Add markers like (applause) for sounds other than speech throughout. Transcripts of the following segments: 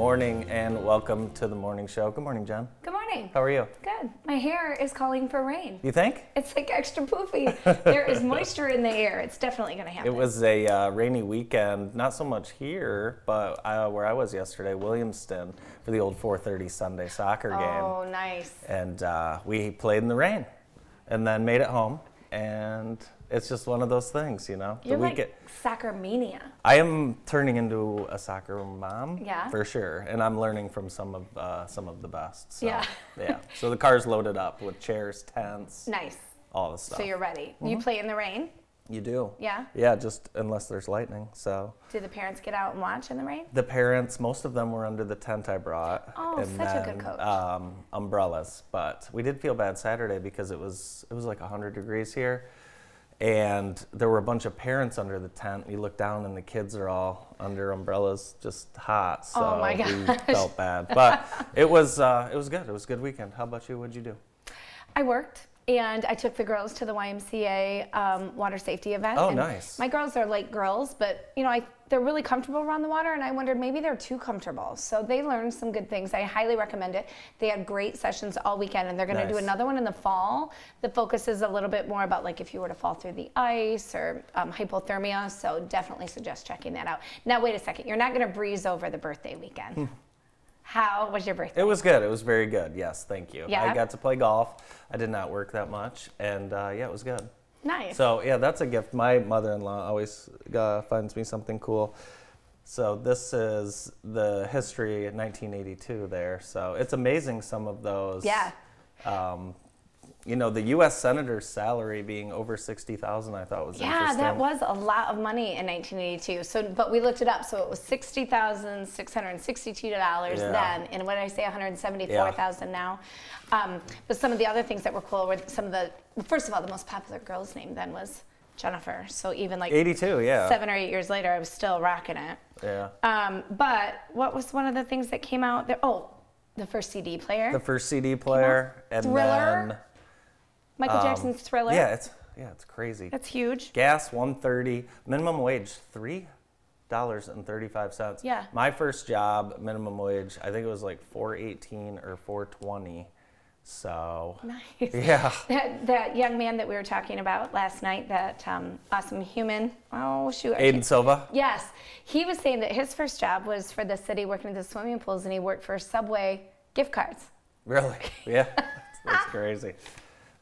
Morning and welcome to the morning show. Good morning, Jen. Good morning. How are you? Good. My hair is calling for rain. You think? It's like extra poofy. there is moisture in the air. It's definitely going to happen. It was a uh, rainy weekend, not so much here, but uh, where I was yesterday, Williamston, for the old 4:30 Sunday soccer game, Oh, nice. and uh, we played in the rain, and then made it home, and it's just one of those things, you know. You're the like weekend- soccer mania. I am turning into a soccer mom, Yeah? for sure, and I'm learning from some of uh, some of the best. So, Yeah. yeah. So the car's loaded up with chairs, tents, Nice. all the stuff. So you're ready. You Mm-hmm. play in the rain? You do. Yeah. Yeah, just unless there's lightning. So Do the parents get out and watch in the rain? the parents, most of them were under the tent I brought. Oh, and such a good coach. Um, umbrellas, but we did feel bad Saturday because it was it was like 100 degrees here, and there were a bunch of parents under the tent. You look down and the kids are all under umbrellas, just hot. So Oh my we felt bad, but it was uh, it was good. It was a good weekend. How about you? What'd you do? I worked and I took the girls to the YMCA um, water safety event. Oh, and nice. My girls are like girls, but you know, I, they're really comfortable around the water, and I wondered maybe they're too comfortable. So they learned some good things. I highly recommend it. They had great sessions all weekend, and they're going to do another one in the fall that focuses a little bit more about like if you were to fall through the ice or um, hypothermia. So definitely suggest checking that out. Now, wait a second. You're not going to breeze over the birthday weekend. How was your birthday? It was good. It was very good. Yes, thank you. Yeah? I got to play golf. I did not work that much, and uh, yeah, it was good. nice. So yeah, that's a gift. My mother-in-law always uh, finds me something cool. So this is the history of 1982 there. So it's amazing some of those. Yeah. Um, you know, the U.S. senator's salary being over 60,000, I thought was Yeah, interesting. that was a lot of money in 1982. So, but we looked it up. So it was sixty thousand six hundred sixty-two dollars Yeah. then, and what did I say, one hundred seventy-four thousand now. Um, but some of the other things that were cool were some of the. First of all, the most popular girl's name then was Jennifer. So even like 82, yeah. seven or eight years later, I was still rocking it. Yeah. Um, but what was one of the things that came out there? Oh, the first CD player, The first CD player, and Thriller? then Michael um, Jackson's Thriller. Yeah, it's yeah, it's crazy. that's huge. Gas 130, minimum wage three dollars and thirty five cents. Yeah. My first job, minimum wage, I think it was like four eighteen or four twenty. So Nice. (laughs) yeah. That, that young man that we were talking about last night, that um, awesome human. Oh shoot! Aiden Silva. Yes, he was saying that his first job was for the city, working at the swimming pools, and he worked for Subway gift cards. Really? (laughs) Yeah. that's, that's crazy.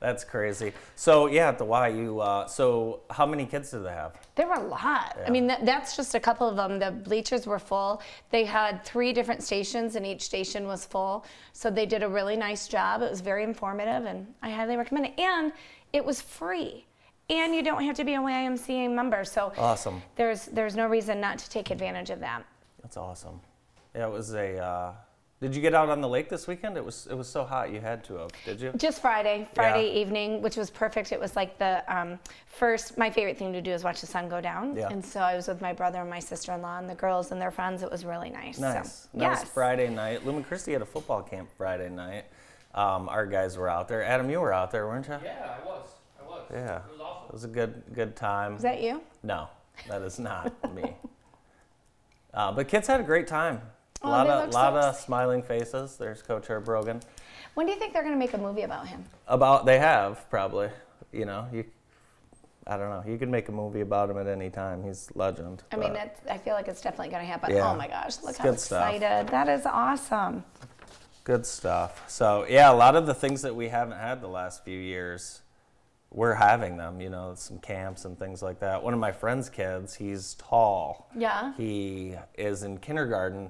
That's crazy. So yeah, at the Y, you. Uh, so how many kids do they have? There were a lot. Yeah. I mean, that, that's just a couple of them. The bleachers were full. They had three different stations, and each station was full. So they did a really nice job. It was very informative, and I highly recommend it. And it was free. And you don't have to be a YMCA member. So Awesome. there's there's no reason not to take advantage of that. That's awesome. Yeah, it was a. Uh, did you get out on the lake this weekend? It was. It was so hot. You had to have. Did you? Just Friday, Friday evening, which was perfect. It was like the um, first. My favorite thing to do is watch the sun go down, Yeah. and so I was with my brother and my sister-in-law and the girls and their friends. It was really nice. Nice. So, That yes. was Friday night. Lumen Christi had a football camp Friday night. Um, our guys were out there. Adam, you were out there, weren't you? Yeah, I was. I was. Yeah. It was awesome. It was a good good time. Is that you? no, that is not (laughs) me. Uh, but kids had a great time. A Oh, lot of lot so of smiling faces. There's Coach Herb Brogan. When do you think they're going to make a movie about him? About they have probably. You know you. I don't know. You could make a movie about him at any time. He's legend. I mean, I feel like it's definitely going to happen. Yeah. Oh my gosh, look It's how good stuff. excited! That is awesome. Good stuff. So yeah, a lot of the things that we haven't had the last few years, we're having them. You know, some camps and things like that. One of my friend's kids, he's tall. Yeah. He is in kindergarten,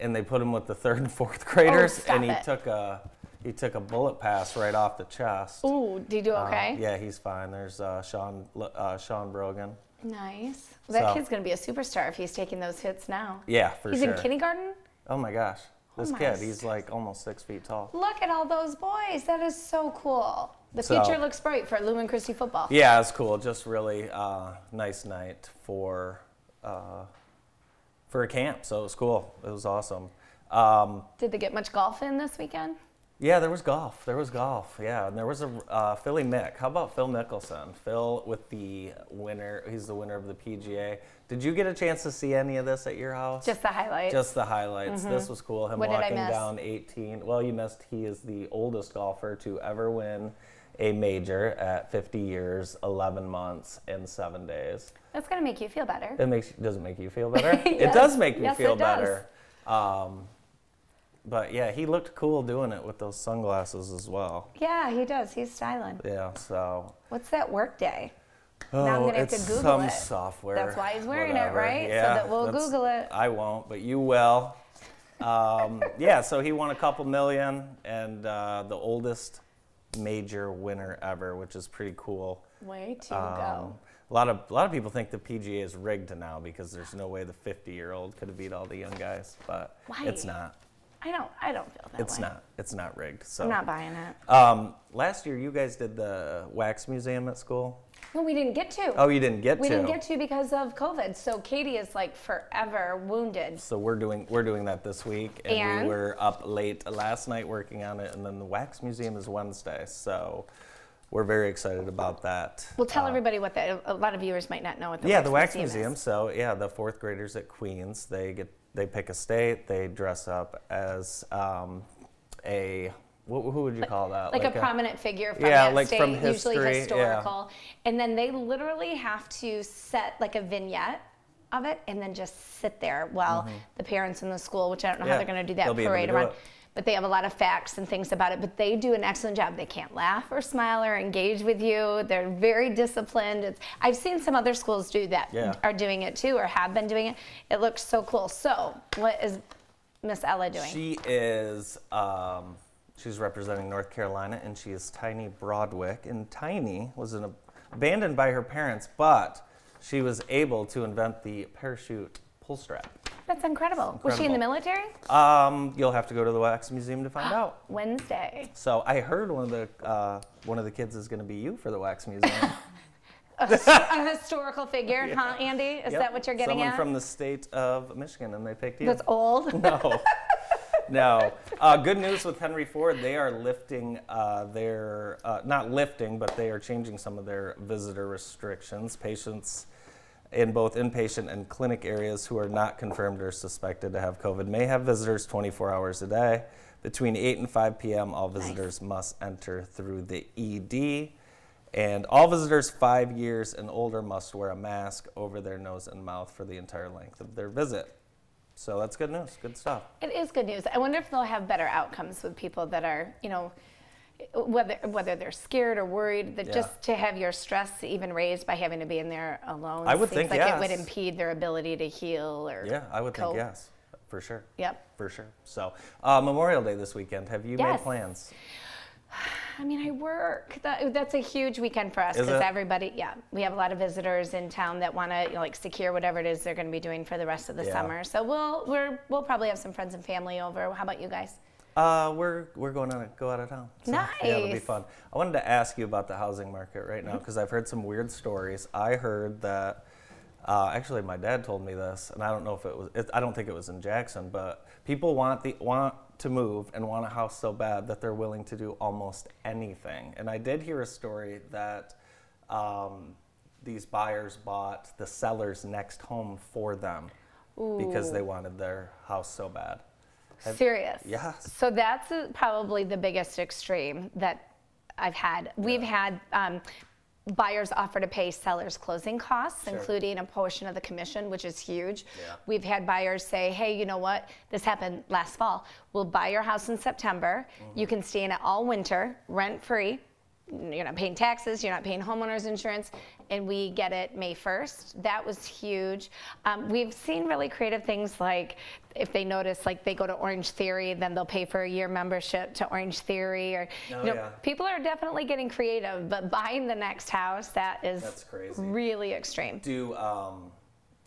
and they put him with the third and fourth graders, Oh, and he it. took a he took a bullet pass right off the chest. Ooh, did you do Uh, okay? yeah, he's fine. There's uh, Sean uh, Sean Brogan. Nice. That So- kid's going to be a superstar if he's taking those hits now. Yeah, for he's sure. in kindergarten. Oh my gosh, this my kid, he's like almost six feet tall. Look at all those boys. That is so cool. The So- future looks bright for Lumen Christi football. Yeah, it's cool. Just really uh, nice night for uh, for a camp. So it was cool. It was awesome. Um, Did they get much golf in this weekend? Yeah, there was golf. There was golf. Yeah, and there was a uh, Philly Mick. How about Phil Mickelson? Phil with the winner. He's the winner of the PGA. Did you get a chance to see any of this at your house? Just the highlights. Just the highlights. This was cool. Him Mm-hmm. What walking down 18. Well, you missed. He is the oldest golfer to ever win a major at 50 years, 11 months, and seven days. That's gonna make you feel better. It makes does it make you feel better? (laughs) It does make me Yes, feel it does. better. Um, but yeah, he looked cool doing it with those sunglasses as well. Yeah, he does. He's styling. Yeah, so What's that Workday? oh, Now I'm gonna have to it's Google some it. software. That's why he's wearing it, whatever. right? So that we'll Google it. I won't, but you will. Um, (laughs) yeah, so he won a couple million and uh, the oldest major winner ever, which is pretty cool. Way to Um, go. A lot of a lot of people think the PGA is rigged now because there's no way the 50 year old could have beat all the young guys, but it's Why? not. I don't. I don't feel that It's way. not. It's not rigged. So I'm not buying it. Um, last year you guys did the wax museum at school. Well, we didn't get to. Oh, you didn't get we to. We didn't get to because of COVID. So Katie is like forever wounded. So we're doing we're doing that this week, and, And? we were up late last night working on it, and then the wax museum is Wednesday. So we're very excited about that. We'll tell Uh, everybody what that. A lot of viewers might not know what the. yeah, wax the wax museum. museum. So yeah, the fourth graders at Queens they get they pick a state, they dress up as um, a what, who would you call that? Like, a, prominent figure from Yeah, that like state, from usually history, yeah. historical, and then they literally have to set like a vignette of it, and then just sit there while the parents in the school, which I don't know how Mm-hmm. They're going to do that they'll be able to parade around. But they have a lot of facts and things about it. But they do an excellent job. They can't laugh or smile or engage with you. They're very disciplined. It's, I've seen some other schools do that, Yeah. are doing it too, or have been doing it. It looks so cool. So, what is Miss Ella doing? She is um, she's representing North Carolina, and she is Tiny Broadwick. And Tiny was an, abandoned by her parents, but she was able to invent the parachute pull strap. That's incredible. Was she in the military? Um, you'll have to go to the wax museum to find out. Wednesday. So I heard one of the uh, one of the kids is going to be you for the wax museum. (laughs) a historical figure, (laughs) huh, Andy? Is Yep. that what you're getting Someone at? from the state of Michigan, and they picked you. That's old. (laughs) no. No. Uh, good news with Henry Ford. They are lifting uh, their, uh, not lifting, but they are changing some of their visitor restrictions. Patients in both inpatient and clinic areas who are not confirmed or suspected to have COVID may have visitors 24 hours a day. Between 8 and 5 p.m., all visitors must enter through the ED. And all visitors five years and older must wear a mask over their nose and mouth for the entire length of their visit. So that's good news. Good stuff. It is good news. I wonder if they'll have better outcomes with people that are, you know, whether whether they're scared or worried. That Yeah. just to have your stress even raised by having to be in there alone. I would seems think like it would impede their ability to heal or. Yeah, I would think yes, for sure. Yep. For sure. So, uh, Memorial Day this weekend. Have you made Yes. plans? (sighs) I mean, I work. That, that's a huge weekend for us because everybody, yeah, we have a lot of visitors in town that want to you know, like secure whatever it is they're going to be doing for the rest of the Yeah. summer. So we'll we're, we'll probably have some friends and family over. How about you guys? Uh, we're we're going to go out of town. So, Yeah, it'll be fun. I wanted to ask you about the housing market right now because I've heard some weird stories. I heard that. Uh, actually, my dad told me this, and I don't know if it was. It, I don't think it was in Jackson, but people want the want to move and want a house so bad that they're willing to do almost anything. And I did hear a story that um, these buyers bought the seller's next home for them because they wanted their house so bad. Have- Serious. Yes. So that's uh, probably the biggest extreme that I've had. We've had um, buyers offer to pay sellers closing costs, Sure. including a portion of the commission, which is huge. Yeah. We've had buyers say, hey, you know what? This happened last fall. We'll buy your house in September. Mm-hmm. You can stay in it all winter, rent free. You're not paying taxes, you're not paying homeowners insurance, and we get it May 1st. That was huge. Um, we've seen really creative things like if they notice, like they go to Orange Theory, then they'll pay for a year membership to Orange Theory. Or, Oh, you know, yeah. people are definitely getting creative, but buying the next house, that is That's crazy. really extreme. Do um,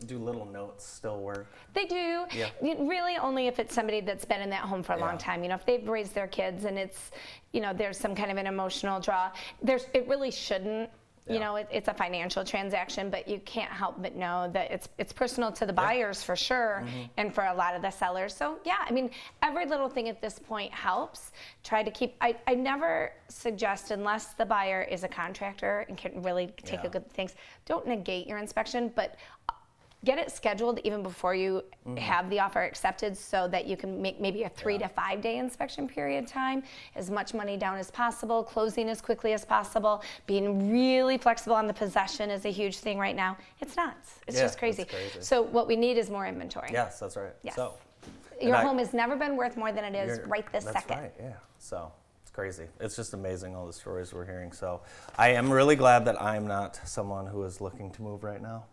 do little notes still work? They do. Yeah. Really, only if it's somebody that's been in that home for a Yeah. long time. You know, if they've raised their kids and it's, you know, there's some kind of an emotional draw. There's, it really shouldn't You know, it, it's a financial transaction, but you can't help but know that it's it's personal to the buyers for sure, Mm-hmm. and for a lot of the sellers. So yeah, I mean, every little thing at this point helps. Try to keep. I, I never suggest unless the buyer is a contractor and can really take Yeah. a good things. Don't negate your inspection, but get it scheduled even before you Mm-hmm. have the offer accepted so that you can make maybe a three to five day inspection period time as much money down as possible closing as quickly as possible being really flexible on the possession is a huge thing right now it's nuts it's Yeah, just crazy. crazy. so what we need is more inventory Yes, that's right. Yes. So, your and I- home has never been worth more than it is right this that's second right, yeah. So it's crazy. It's just amazing all the stories we're hearing. So I am really glad that I'm not someone who is looking to move right now.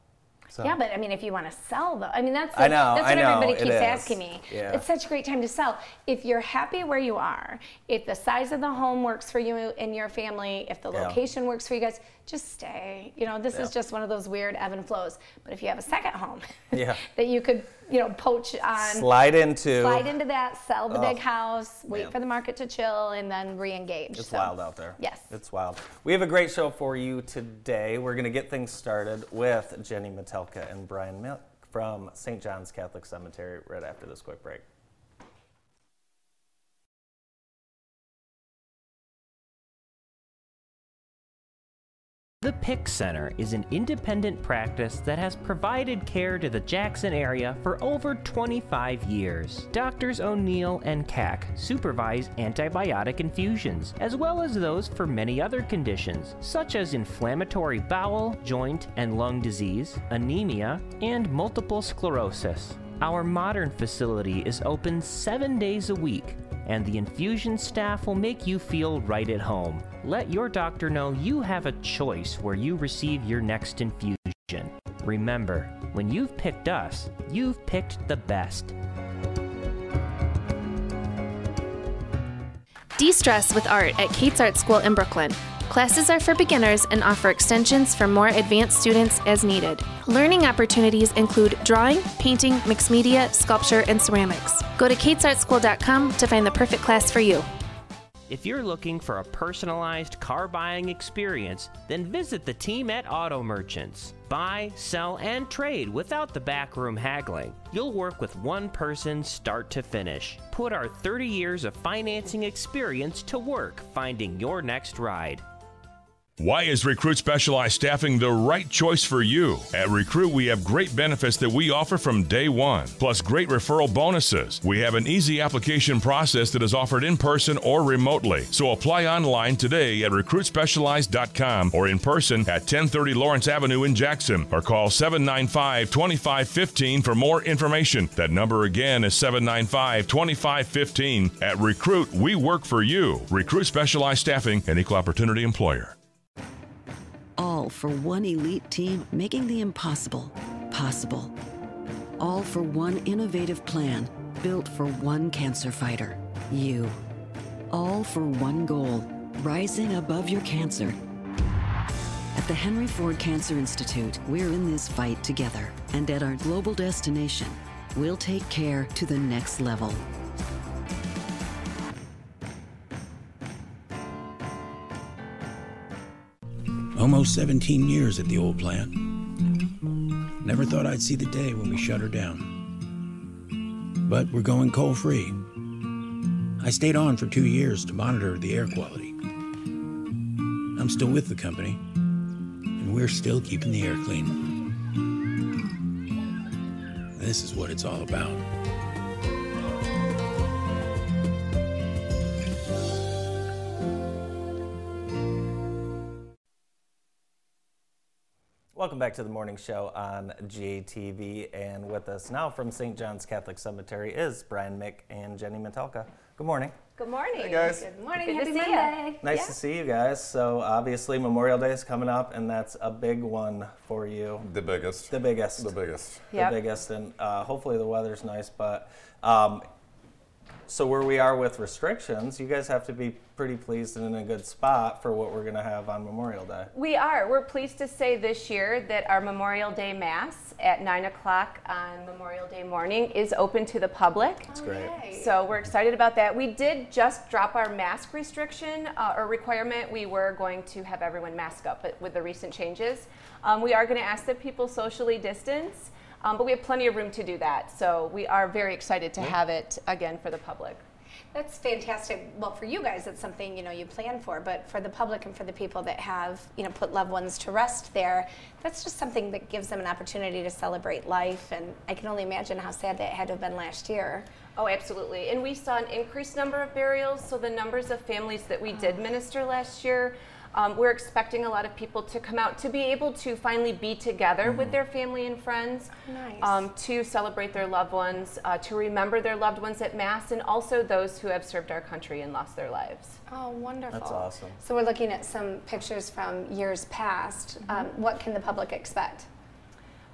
So Yeah, but I mean, if you want to sell, though, I mean, that's I know, that's what know, everybody keeps asking me. Yeah. It's such a great time to sell. If you're happy where you are, if the size of the home works for you and your family, if the Yeah. location works for you guys, just stay. You know, this is just one of those weird ebb and flows. But if you have a second home Yeah. (laughs) that you could, you know, poach on, slide into. slide into that, sell the Oh, big house, wait man. for the market to chill, and then re-engage. It's So, wild out there. Yes. It's wild. We have a great show for you today. We're going to get things started with Jenny Metelka and Brian Mick from St. John's Catholic Cemetery right after this quick break. The Pick Center is an independent practice that has provided care to the Jackson area for over 25 years. Doctors O'Neill and Cack supervise antibiotic infusions, as well as those for many other conditions, such as inflammatory bowel, joint, and lung disease, anemia, and multiple sclerosis. Our modern facility is open seven days a week and the infusion staff will make you feel right at home. Let your doctor know you have a choice where you receive your next infusion. Remember, when you've picked us, you've picked the best. De-stress with art at Kate's Art School in Brooklyn. Classes are for beginners and offer extensions for more advanced students as needed. Learning opportunities include drawing, painting, mixed media, sculpture, and ceramics. Go to katesartschool.com to find the perfect class for you. If you're looking for a personalized car buying experience, then visit the team at Auto Merchants. Buy, sell, and trade without the backroom haggling. You'll work with one person start to finish. Put our 30 years of financing experience to work finding your next ride. Why is Recruit Specialized Staffing the right choice for you? At Recruit, we have great benefits that we offer from day one, plus great referral bonuses. We have an easy application process that is offered in person or remotely. So apply online today at recruitspecialized.com or in person at 1030 Lawrence Avenue in Jackson or call 795 2515 for more information. That number again is 795 2515. At Recruit, we work for you. Recruit Specialized Staffing, an equal opportunity employer. For one elite team making the impossible possible. All for one innovative plan built for one cancer fighter you. All for one goal rising above your cancer. At the Henry Ford Cancer Institute, we're in this fight together. And at our global destination, we'll take care to the next level. Almost 17 years at the old plant. Never thought I'd see the day when we shut her down. But we're going coal free. I stayed on for two years to monitor the air quality. I'm still with the company, and we're still keeping the air clean. This is what it's all about. Welcome back to the morning show on JTV. And with us now from St. John's Catholic Cemetery is Brian Mick and Jenny Metelka. Good morning. Good morning. Hey, guys. Good morning. Good to Happy see Monday. Nice Yeah. to see you guys. So, obviously, Memorial Day is coming up, and that's a big one for you. The biggest. The biggest. The biggest. The Yep. biggest. And uh, hopefully, the weather's nice. But um, So where we are with restrictions, you guys have to be pretty pleased and in a good spot for what we're going to have on Memorial Day. We are. We're pleased to say this year that our Memorial Day Mass at 9 o'clock on Memorial Day morning is open to the public. That's great. So we're excited about that. We did just drop our mask restriction uh, or requirement. We were going to have everyone mask up, but with the recent changes, um, we are going to ask that people socially distance. Um, but we have plenty of room to do that. So we are very excited to have it again for the public. That's fantastic. Well, for you guys, it's something you know you plan for, but for the public and for the people that have you know put loved ones to rest there, that's just something that gives them an opportunity to celebrate life. And I can only imagine how sad that had to have been last year. Oh, absolutely. And we saw an increased number of burials. So the numbers of families that we did minister last year, um, we're expecting a lot of people to come out to be able to finally be together with their family and friends, Nice. um, to celebrate their loved ones, uh, to remember their loved ones at Mass, and also those who have served our country and lost their lives. Oh, wonderful. That's awesome. So we're looking at some pictures from years past. Um, what can the public expect?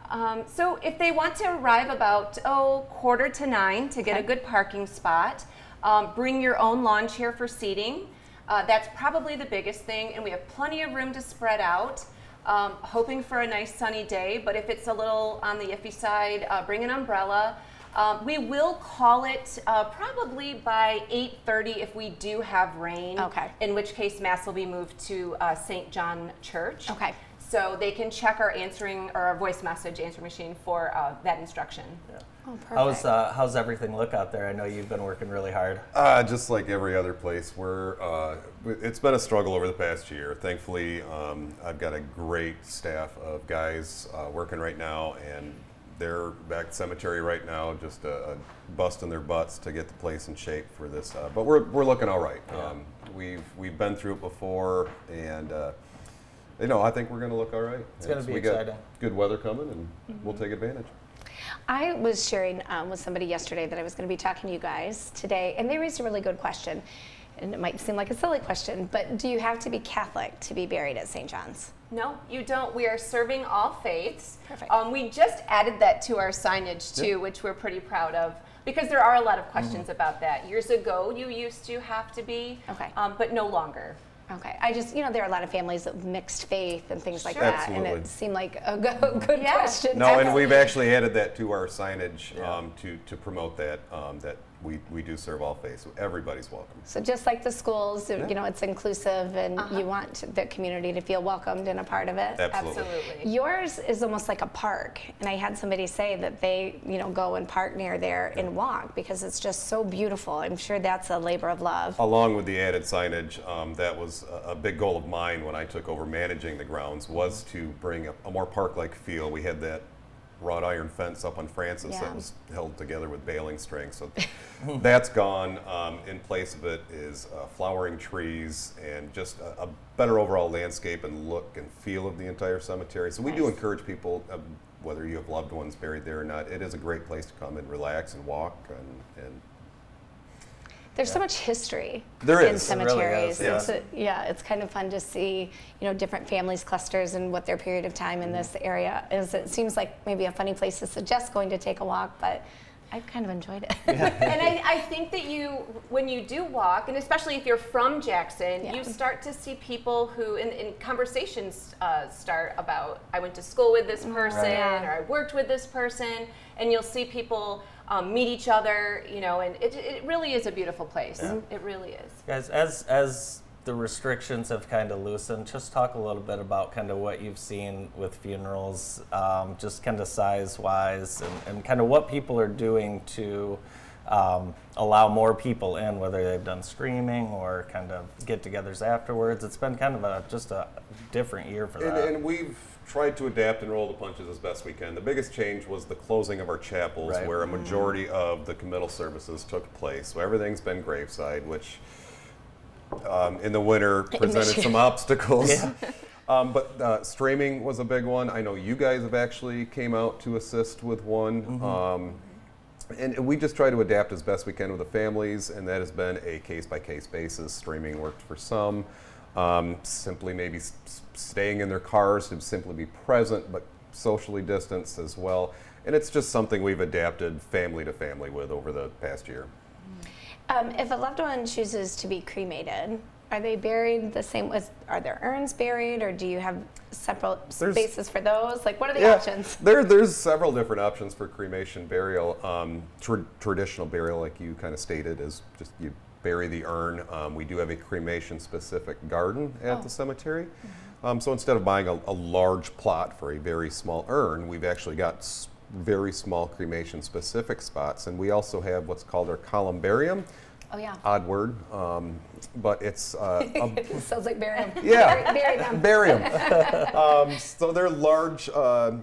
Um, so if they want to arrive about oh quarter to nine to get a good parking spot, um, bring your own lawn chair for seating. Uh, that's probably the biggest thing, and we have plenty of room to spread out. Um, hoping for a nice sunny day, but if it's a little on the iffy side, uh, bring an umbrella. Um, we will call it uh, probably by 8:30 if we do have rain. Okay. In which case, mass will be moved to uh, St. John Church. Okay. So they can check our answering or our voice message answering machine for uh, that instruction. Oh, perfect. How's uh, how's everything look out there? I know you've been working really hard. Uh, just like every other place, we're, uh, it's been a struggle over the past year. Thankfully, um, I've got a great staff of guys uh, working right now, and they're back at the cemetery right now, just busting their butts to get the place in shape for this. Uh, but we're, we're looking all right. Um, we've we've been through it before, and uh, you know I think we're going to look all right. It's gonna be we got exciting. Good weather coming, and we'll take advantage. I was sharing um, with somebody yesterday that I was going to be talking to you guys today, and they raised a really good question. And it might seem like a silly question, but do you have to be Catholic to be buried at St. John's? No, you don't. We are serving all faiths. Perfect. Um, we just added that to our signage too, which we're pretty proud of. Because there are a lot of questions about that. Years ago, you used to have to be, Okay. um, but no longer. Okay, I just, you know, there are a lot of families of mixed faith and things like Sure. that, and it seemed like a go- (laughs) good Yeah. question. No, and we've actually added that to our signage Yeah. um, to, to promote that, um, that we, we do serve all faiths. Everybody's welcome. So just like the schools, Yeah. you know, it's inclusive, and Uh-huh. you want the community to feel welcomed and a part of it. Absolutely. Absolutely. Yours is almost like a park, and I had somebody say that they, you know, go and park near there and walk because it's just so beautiful. I'm sure that's a labor of love. Along with the added signage, um, that was a, a big goal of mine when I took over managing the grounds was to bring a, a more park-like feel. We had that wrought iron fence up on Francis Yeah. that was held together with baling string. So (laughs) that's gone. Um, in place of it is uh, flowering trees and just a, a better overall landscape and look and feel of the entire cemetery. So we do encourage people, um, whether you have loved ones buried there or not, it is a great place to come and relax and walk and, and There's so much history There in is. It really cemeteries. is, yeah. It's a, yeah, it's kind of fun to see, you know, different families clusters and what their period of time in this area is. It seems like maybe a funny place to suggest going to take a walk, but I've kind of enjoyed it. (laughs) and I, I think that you, when you do walk, and especially if you're from Jackson, Yeah. you start to see people who, in, in conversations uh, start about, I went to school with this person, Yeah. or I worked with this person, and you'll see people um, meet each other, you know, and it, it really is a beautiful place. It really is. Guys, as as the restrictions have kind of loosened, just talk a little bit about kind of what you've seen with funerals, um, just kind of size wise, and, and kind of what people are doing to um, allow more people in, whether they've done streaming or kind of get-togethers afterwards. It's been kind of a just a different year for And, that. and we've tried to adapt and roll the punches as best we can. The biggest change was the closing of our chapels, Right. where a majority of the committal services took place. So everything's been graveside, which um, in the winter (laughs) presented some obstacles. (laughs) Um, but uh, streaming was a big one. I know you guys have actually came out to assist with one. Um, and we just try to adapt as best we can with the families, and that has been a case by case basis. Streaming worked for some. Um, simply maybe staying in their cars to simply be present, but socially distanced as well. And it's just something we've adapted family to family with over the past year. Um, if a loved one chooses to be cremated, are they buried the same as? Are their urns buried, or do you have separate There's- spaces for those? Like, what are the Yeah, options? (laughs) There, there's several different options for cremation burial. Um, tra- traditional burial, like you kind of stated, is just you bury the urn. Um, we do have a cremation specific garden at the cemetery. Um, so instead of buying a, a large plot for a very small urn, we've actually got s- very small cremation specific spots. And we also have what's called our columbarium. Oh yeah. Odd word, um, but it's uh, (laughs) a Sounds like bury 'em. Yeah. Bury, bury them. bury um, so they're large, uh,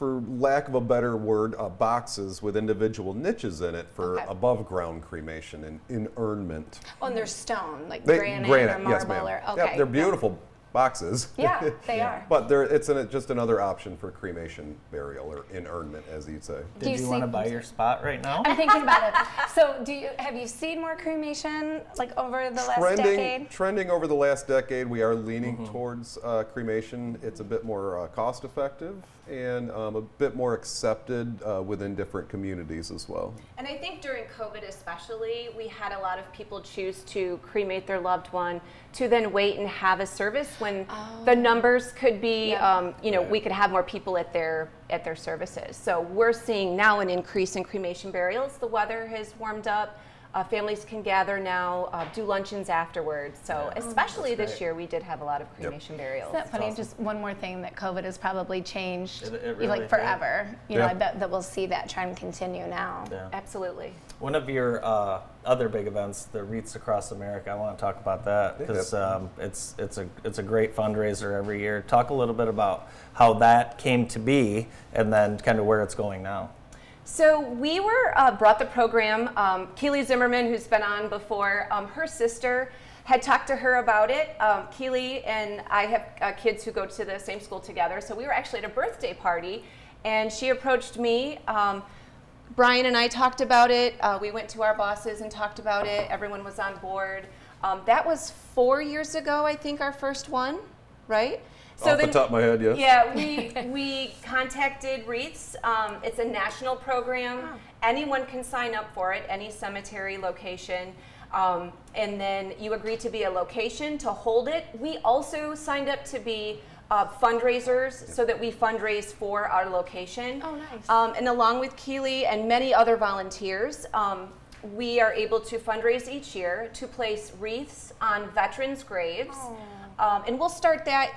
for lack of a better word, uh, boxes with individual niches in it for Okay. above ground cremation and inurnment. Oh, and they're stone, like They- granite, or marble, yes, ma'am. or Yep, okay. they're beautiful boxes. Yeah, (laughs) they are. but they're, it's an, just another option for cremation burial or inurnment, as you'd say. Do Did you you, want to buy your spot right now? I'm thinking about it. (laughs) So, do you have you seen more cremation like over the last trending, decade? trending over the last decade, we are leaning Mm-hmm. towards uh, cremation. It's a bit more uh, cost effective and um, a bit more accepted uh, within different communities as well. And I think during COVID, especially, we had a lot of people choose to cremate their loved one to then wait and have a service when the numbers could be, Yeah. um, you know, we could have more people at their at their services. So we're seeing now an increase in cremation burials. The weather has warmed up. Uh, families can gather now, uh, do luncheons afterwards. So especially this great. year, we did have a lot of cremation burials. Isn't that funny? awesome. Just one more thing that COVID has probably changed, It- it really like did. forever. You know, Yeah. I bet that we'll see that trend continue now. Yeah. Absolutely. One of your uh, other big events, the Wreaths Across America, I want to talk about that because Yeah. um, it's it's a it's a great fundraiser every year. Talk a little bit about how that came to be, and then kind of where it's going now. So we were uh, brought the program. Um, Keely Zimmerman, who's been on before, um, her sister had talked to her about it. Um, Keely and I have uh, kids who go to the same school together, so we were actually at a birthday party, and she approached me. Um, Brian and I talked about it. Uh, we went to our bosses and talked about it. Everyone was on board. Um, that was four years ago, I think, our first one, right? Off the top of my head, yes. Yeah, we we contacted Wreaths. Um, it's a national program. Anyone can sign up for it, any cemetery location. Um, and then you agree to be a location to hold it. We also signed up to be uh, fundraisers so that we fundraise for our location. Oh, nice. Um, and along with Keely and many other volunteers, um, we are able to fundraise each year to place wreaths on veterans' graves. Um, and we'll start that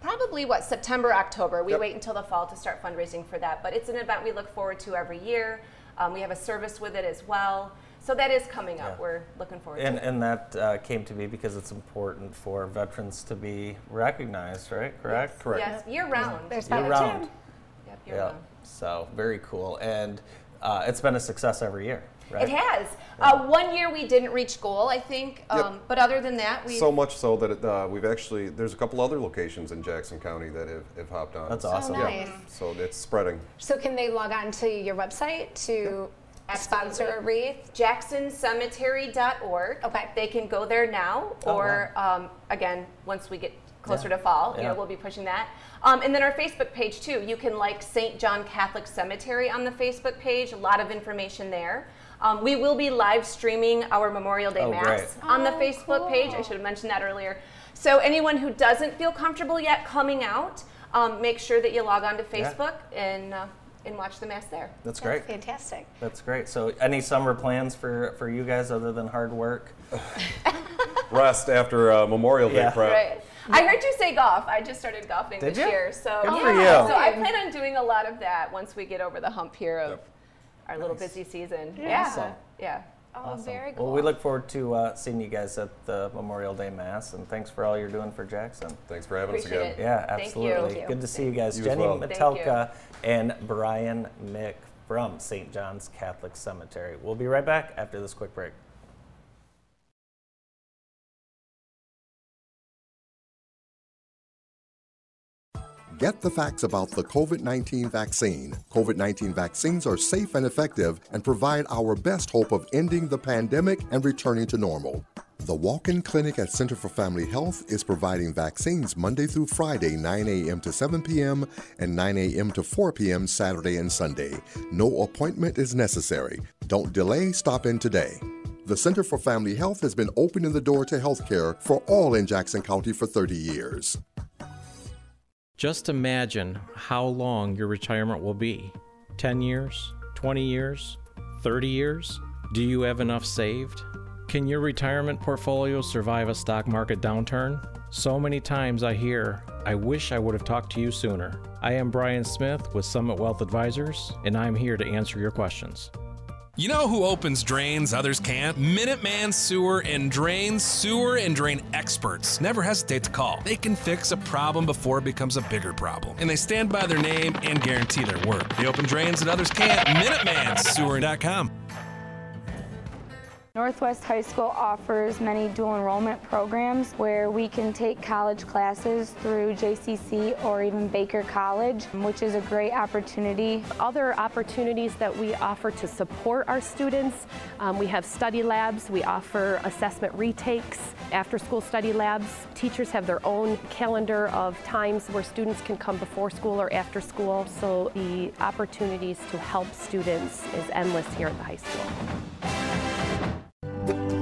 probably what September, October. We Yep. wait until the fall to start fundraising for that. But it's an event we look forward to every year. Um, we have a service with it as well. So that is coming up. Yeah. We're looking forward And to it. and that uh, came to be because it's important for veterans to be recognized, right? Correct. Correct. Yes, year round. There's Year round. Yep, year Yeah. round. So very cool, and uh, it's been a success every year, right? It has. Uh, one year we didn't reach goal, I think. Yep. Um, But other than that, we So much so that it, uh, we've actually, there's a couple other locations in Jackson County that have, have hopped on. That's awesome. Oh, nice. So it's spreading. So can they log on to your website to sponsor a wreath? jacksoncemetery.org. Okay. They can go there now, Oh, or um, again, once we get closer Yeah. to fall, you know, we'll be pushing that. Um, and then our Facebook page too. You can like St. John Catholic Cemetery on the Facebook page. A lot of information there. Um, we will be live streaming our Memorial Day Oh, Mass great. on the Oh, Facebook page. I should have mentioned that earlier. So anyone who doesn't feel comfortable yet coming out, um, make sure that you log on to Facebook and uh, and watch the mass there. That's great. Fantastic. That's great. So, any summer plans for for you guys other than hard work? (laughs) Rest after uh, Memorial Day Yeah. prep. Right. I heard you say golf. I just started golfing Did this you? year, so Good yeah. for you. So I plan on doing a lot of that once we get over the hump here of Yep. Our little busy season. Awesome. Yeah. Oh, Awesome. very cool. Well, we look forward to uh, seeing you guys at the Memorial Day Mass, and thanks for all you're doing for Jackson. Thanks for having us again. it. Yeah, absolutely. Thank you. Good to see you guys. You Jenny well. Thank. Metelka and Brian Mick from St. John's Catholic Cemetery. We'll be right back after this quick break. Get the facts about the COVID 19 vaccine. COVID 19 vaccines are safe and effective and provide our best hope of ending the pandemic and returning to normal. The walk in clinic at Center for Family Health is providing vaccines Monday through Friday, 9 a.m. to 7 p.m., and 9 a.m. to 4 p.m. Saturday and Sunday. No appointment is necessary. Don't delay, stop in today. The Center for Family Health has been opening the door to healthcare for all in Jackson County for 30 years. Just imagine how long your retirement will be 10 years, 20 years, 30 years? Do you have enough saved? Can your retirement portfolio survive a stock market downturn? So many times I hear, I wish I would have talked to you sooner. I am Brian Smith with Summit Wealth Advisors, and I'm here to answer your questions. You know who opens drains others can't? Minuteman Sewer and Drains, sewer and drain experts. Never hesitate to call. They can fix a problem before it becomes a bigger problem. And they stand by their name and guarantee their work. They open drains that others can't. MinutemanSewer.com. Northwest High School offers many dual enrollment programs where we can take college classes through JCC or even Baker College, which is a great opportunity. Other opportunities that we offer to support our students, um, we have study labs, we offer assessment retakes, after school study labs. Teachers have their own calendar of times where students can come before school or after school, so the opportunities to help students is endless here at the high school. Welcome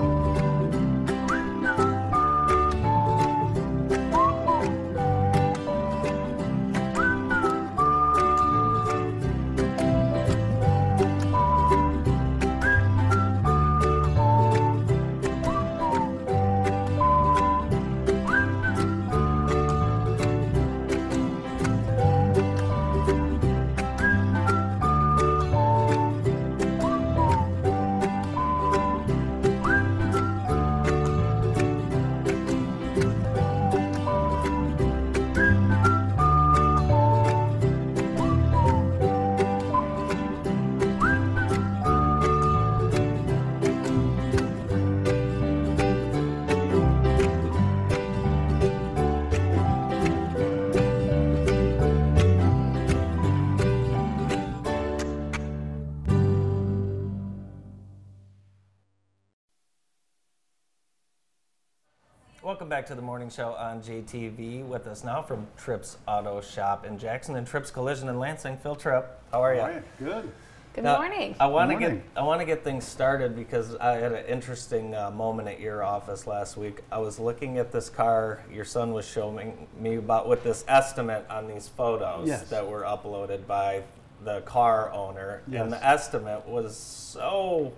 back to the morning show on JTV. With us now from Tripp's Auto Shop in Jackson and Tripp's Collision in Lansing. Phil Tripp, how are you? How are you? Good. Good Now, morning. I want to get. I want to get things started because I had an interesting uh, moment at your office last week. I was looking at this car your son was showing me about with this estimate on these photos Yes. that were uploaded by the car owner, Yes. and the estimate was so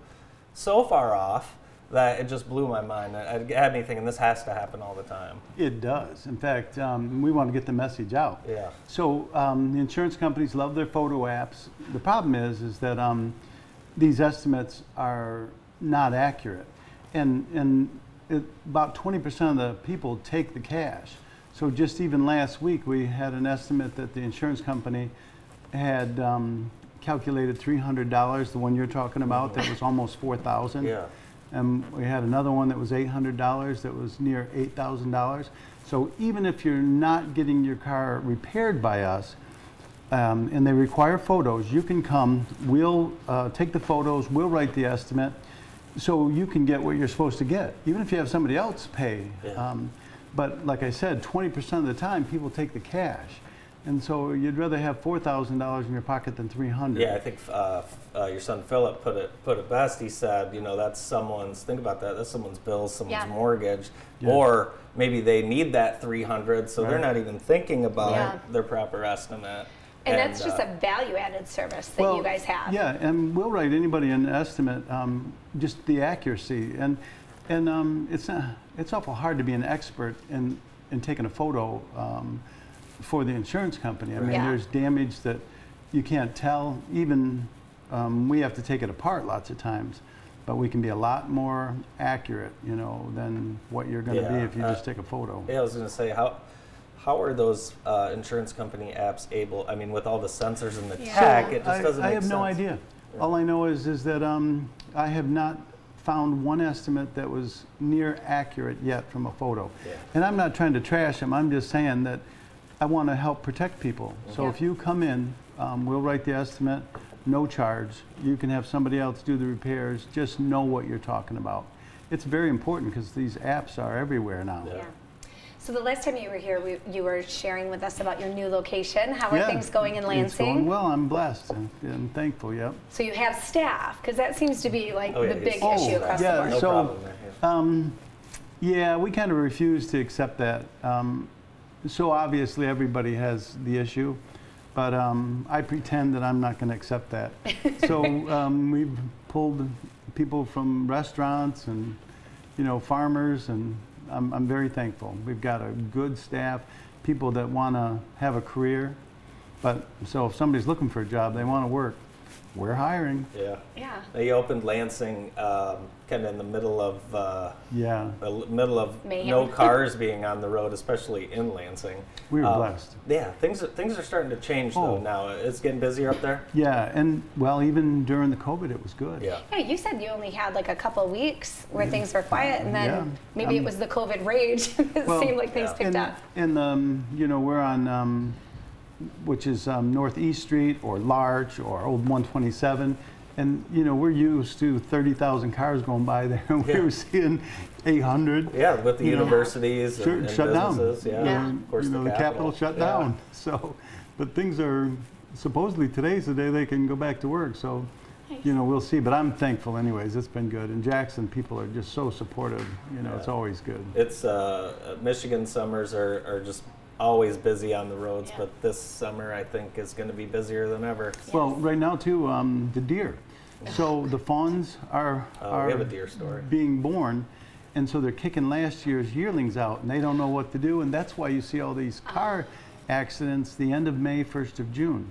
so far off that it just blew my mind. I I had anything, and this has to happen all the time. It does. In fact, um, we want to get the message out. Yeah. So um, the insurance companies love their photo apps. The problem is, is that um, these estimates are not accurate, and and it, about 20% of the people take the cash. So just even last week, we had an estimate that the insurance company had um, calculated $300. The one you're talking about, that was almost 4,000. Yeah. And we had another one that was $800 that was near $8,000. So even if you're not getting your car repaired by us, um, and they require photos, you can come, we'll uh, take the photos, we'll write the estimate, so you can get what you're supposed to get, even if you have somebody else pay. Yeah. Um, but like I said, 20% of the time, people take the cash. And so you'd rather have $4,000 in your pocket than 300 Yeah, I think uh, uh, your son Philip put it put it best. He said, you know, that's someone's. Think about that. That's someone's bills, someone's Yeah. mortgage, Yeah. or maybe they need that three hundred, so they're not even thinking about Yeah. their proper estimate. And, that's just uh, a value added service that you guys have. Yeah, and we'll write anybody an estimate, um, just the accuracy. And, and um, it's, uh, it's awful hard to be an expert in, in taking a photo um, for the insurance company. I mean, Yeah. there's damage that you can't tell. Even um, we have to take it apart lots of times. But we can be a lot more accurate, you know, than what you're going to be if you uh, just take a photo. Yeah, I was going to say how. How are those uh, insurance company apps able? I mean, with all the sensors and the tech, it just I, doesn't I make have sense. no idea. All I know is is that um, I have not found one estimate that was near accurate yet from a photo. Yeah. And I'm not trying to trash them. I'm just saying that I want to help protect people. So Yeah. if you come in, um, we'll write the estimate, no charge. You can have somebody else do the repairs. Just know what you're talking about. It's very important because these apps are everywhere now. Yeah. So the last time you were here, we, you were sharing with us about your new location. How are Yeah, things going in Lansing? It's going well. I'm blessed and, and thankful. Yep. So you have staff, because that seems to be like Oh, yeah, the he's- big Oh, issue across yeah, the board. No so, problem there, yeah. Um, yeah, we kind of refuse to accept that. Um, so obviously everybody has the issue, but um, I pretend that I'm not going to accept that. (laughs) so um, we've pulled people from restaurants and you know farmers, and I'm, I'm very thankful. We've got a good staff, people that want to have a career. But so if somebody's looking for a job, they want to work, we're hiring. Yeah. Yeah. They opened Lansing um, kind of in the middle of uh, Yeah. the middle of Mayhem. no cars being on the road, especially in Lansing. We were Um, blessed. Yeah, things are, things are starting to change though Oh. now. It's getting busier up there. Yeah, and well, even during the COVID, it was good. Yeah. Yeah, you said you only had like a couple weeks where things were quiet, and then Yeah. maybe it Um, was the COVID rage. (laughs) it Well, seemed like things yeah. picked and, up. And um, you know, we're on, um, which is um, Northeast Street or Larch or Old 127, and you know, we're used to 30,000 cars going by there, (laughs) and we Yeah. were seeing 800. Yeah, with the You know, universities and, and shut down. businesses. Yeah, Yeah. of course you know, the, the Capitol shut Yeah. down. (laughs) So, but things are supposedly today's the day they can go back to work. So, you know, we'll see. But I'm thankful, anyways. It's been good. And Jackson people are just so supportive. You know, it's always good. It's uh, Michigan summers are, are just always busy on the roads, Yeah. but this summer I think is going to be busier than ever. Well, right now too, um, the deer. So the fawns are Oh, are we have a deer story. being born, and so they're kicking last year's yearlings out, and they don't know what to do, and that's why you see all these car accidents the end of May, first of June.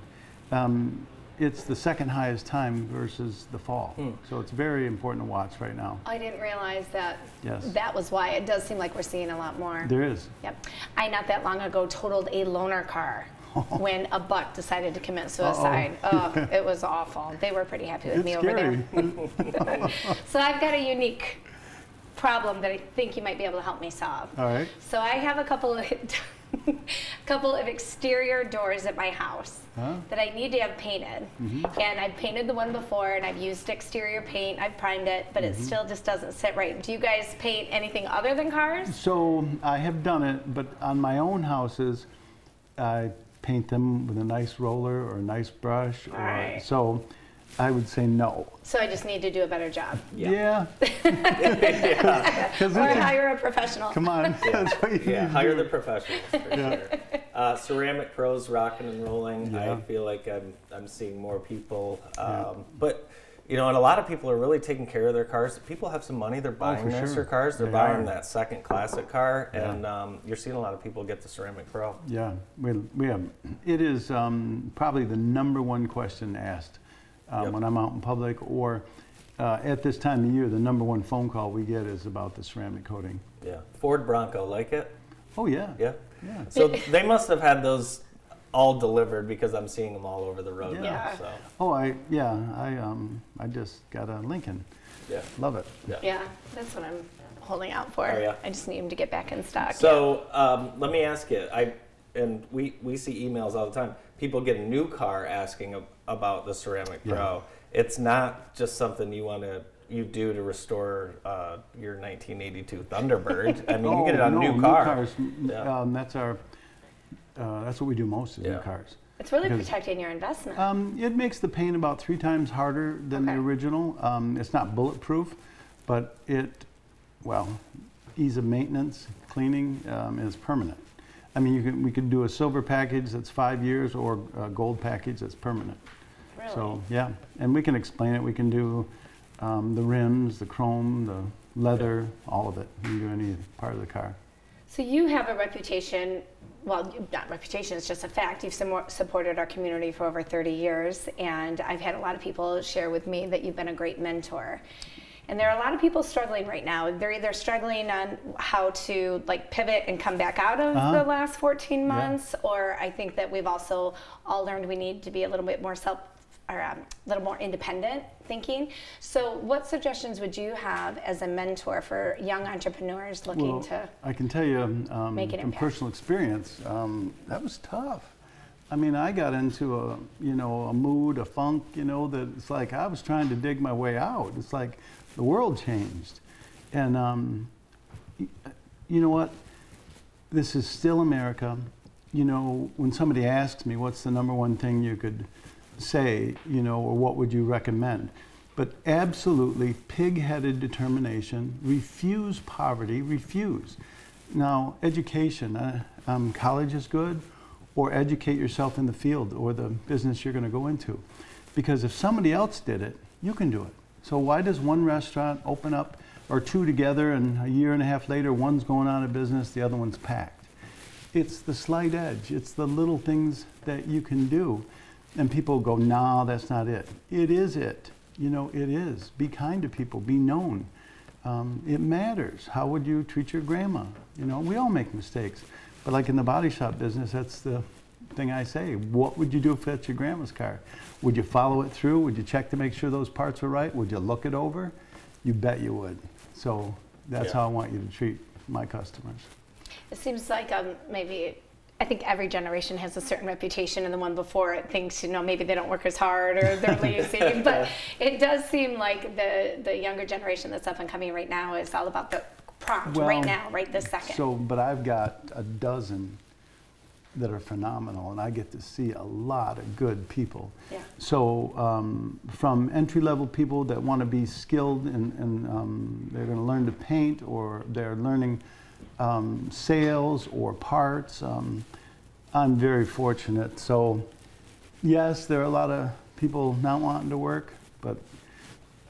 Um, it's the second highest time versus the fall, Hmm. so it's very important to watch right now. I didn't realize that Yes. that was why. It does seem like we're seeing a lot more. There is. Yep. I not that long ago totaled a loaner car (laughs) when a buck decided to commit suicide. (laughs) Oh, it was awful. They were pretty happy with It's me scary. over there. (laughs) so I've got a unique problem that I think you might be able to help me solve. All right. So I have a couple of (laughs) couple of exterior doors at my house Huh? that I need to have painted. Mm-hmm. And I've painted the one before and I've used exterior paint, I've primed it, but it mm-hmm. still just doesn't sit right. Do you guys paint anything other than cars? So I have done it, but on my own houses, I paint them with a nice roller or a nice brush. Or, Alright. So I would say no. So I just need to do a better job. Yeah. Yeah. 'Cause (laughs) Or it- hire a professional. Come on. (laughs) That's what you Yeah, hire do. the professionals for sure. Uh, ceramic pros rocking and rolling. Yeah. I feel like I'm I'm seeing more people, um, but you know, and a lot of people are really taking care of their cars. People have some money; they're buying for nicer sure. cars. They're They buying are. that second classic car, Yeah. and um, you're seeing a lot of people get the ceramic pro. Yeah, we, we have. It is um, probably the number one question asked um, Yep. when I'm out in public, or uh, at this time of year, the number one phone call we get is about the ceramic coating. Yeah, Ford Bronco, like it? Oh yeah. Yeah. Yeah. So they must have had those all delivered because I'm seeing them all over the road Yeah. now. So Oh, I yeah. I um I just got a Lincoln. yeah. Love it. Yeah, yeah. that's what I'm holding out for. Oh, yeah. I just need them to get back in stock. So um, let me ask you, I and we we see emails all the time. People get a new car asking ab- about the Ceramic Yeah. Pro. It's not just something you want to you do to restore uh, your 1982 Thunderbird. (laughs) I mean, you get it on Oh, no, new car. cars. Yeah. Um, that's our. Uh, that's what we do most is new cars. it's really because- protecting your investment. Um, it makes the paint about three times harder than the original. Um, it's not bulletproof, but it, well, ease of maintenance, cleaning um, is permanent. I mean, you can, we could do a silver package that's five years or a gold package that's permanent. Really? So, yeah, and we can explain it. We can do um, the rims, the chrome, the leather, all of it. You can do any part of the car. So you have a reputation, well, not reputation, it's just a fact. You've supported our community for over 30 years, and I've had a lot of people share with me that you've been a great mentor. And there are a lot of people struggling right now. They're either struggling on how to like pivot and come back out of Uh-huh. the last 14 months, or I think that we've also all learned we need to be a little bit more self, or um, a little more independent thinking. So, what suggestions would you have as a mentor for young entrepreneurs looking Well, to? I can tell you um, make an from impact. personal experience, um, that was tough. I mean, I got into a, you know, a mood, a funk, you know, that it's like I was trying to dig my way out. It's like the world changed. And um, you know what? this is still America. You know, when somebody asks me what's the number one thing you could say, you know, or what would you recommend? But absolutely pig headed determination, refuse poverty, refuse. Now, education, uh, um, college is good, or educate yourself in the field or the business you're going to go into. Because if somebody else did it, you can do it. So, why does one restaurant open up or two together and a year and a half later one's going out of business, the other one's packed? It's the slight edge, it's the little things that you can do. And people go, nah, that's not it. It is it. You know, it is. Be kind to people, be known. Um, it matters. How would you treat your grandma? You know, we all make mistakes. But like in the body shop business, that's the thing I say. What would you do if that's your grandma's car? Would you follow it through? Would you check to make sure those parts were right? Would you look it over? You bet you would. So that's Yeah. how I want you to treat my customers. It seems like um, maybe I think every generation has a certain reputation, and the one before it thinks, you know, maybe they don't work as hard or they're (laughs) lazy. but it does seem like the the younger generation that's up and coming right now is all about the prompt right now, right this second. So, but I've got a dozen that are phenomenal, and I get to see a lot of good people. Yeah. So, um, from entry level people that want to be skilled and, and um, they're going to learn to paint, or they're learning um, sales or parts. Um, I'm very fortunate. So, yes, there are a lot of people not wanting to work, but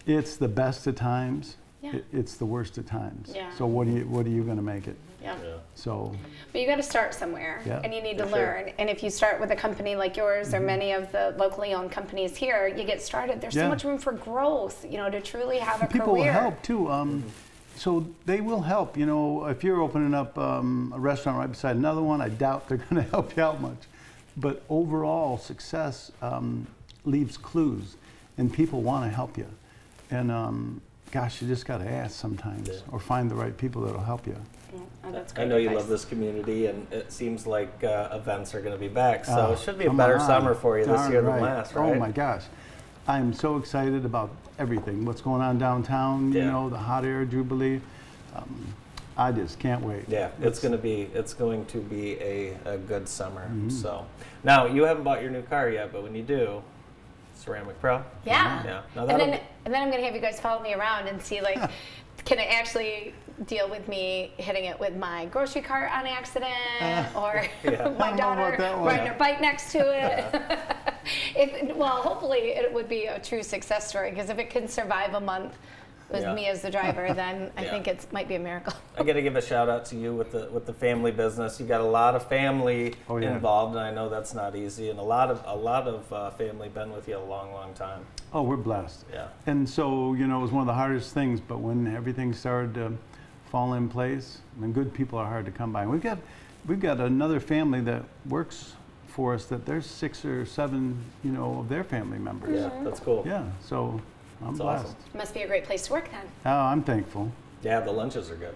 it's the best of times. Yeah. It, it's the worst of times. Yeah. So what are you what are you going to make it? Yeah. yeah. So But you got to start somewhere, Yeah, and you need to for sure. learn. And if you start with a company like yours, or Mhm. many of the locally owned companies here, you get started. There's Yeah. so much room for growth, you know, to truly have a people career. will help too. Um, So they will help. You know, if you're opening up um, a restaurant right beside another one, I doubt they're (laughs) going to help you out much. But overall, success um, leaves clues, and people want to help you. And um, gosh, you just got to ask sometimes, or find the right people that'll help you. Oh, that's I great know you love this community, and it seems like uh, events are going to be back. So Oh, it should be a better on. summer for you this Darn year than last, right? Oh my gosh. I am so excited about everything. What's going on downtown, you Yeah. know, the hot air jubilee. Um, I just can't wait. Yeah, it's going to be it's going to be a, a good summer. Mhm. So now you haven't bought your new car yet, but when you do, Ceramic Pro. Yeah. Yeah. Now and that'll then and then I'm gonna have you guys follow me around and see like, (laughs) can it actually deal with me hitting it with my grocery cart on accident (laughs) or (laughs) Yeah. My daughter about that riding her bike next to it? (laughs) if well, hopefully it would be a true success story because if it can survive a month with Yeah. me as the driver, then I Yeah. think it might be a miracle. I got to give a shout out to you with the with the family business. You got a lot of family Oh, yeah. involved, and I know that's not easy. And a lot of a lot of uh, family been with you a long, long time. Oh, we're blessed. Yeah. And so, you know, it was one of the hardest things, but when everything started to fall in place, and good people are hard to come by. We've got, we've got another family that works for us that there's six or seven, you know, of their family members. Yeah, mm-hmm. that's cool. Yeah, so I'm That's blessed. awesome. Must be a great place to work then. Oh, I'm thankful. Yeah, the lunches are good.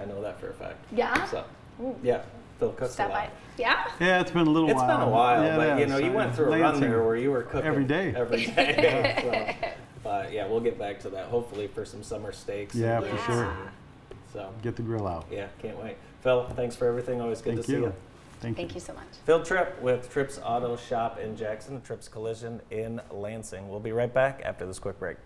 I know that for a fact. Yeah? So, Ooh. yeah, Phil cooks Stop a lot. by. Yeah. Yeah, it's been a little It's while. been a while, Yeah, but it you know, has. you went through a run Lansing there where you were cooking every day. Every (laughs) day. so, (laughs) but yeah, we'll get back to that hopefully for some summer steaks. Yeah, and for meats sure. And- So Get the grill out. yeah, can't wait. Phil, thanks for everything. Always good Thank to see you. you. Thank Thank you so much. Phil Tripp with Tripp's Auto Shop in Jackson, Tripp's Collision in Lansing. We'll be right back after this quick break.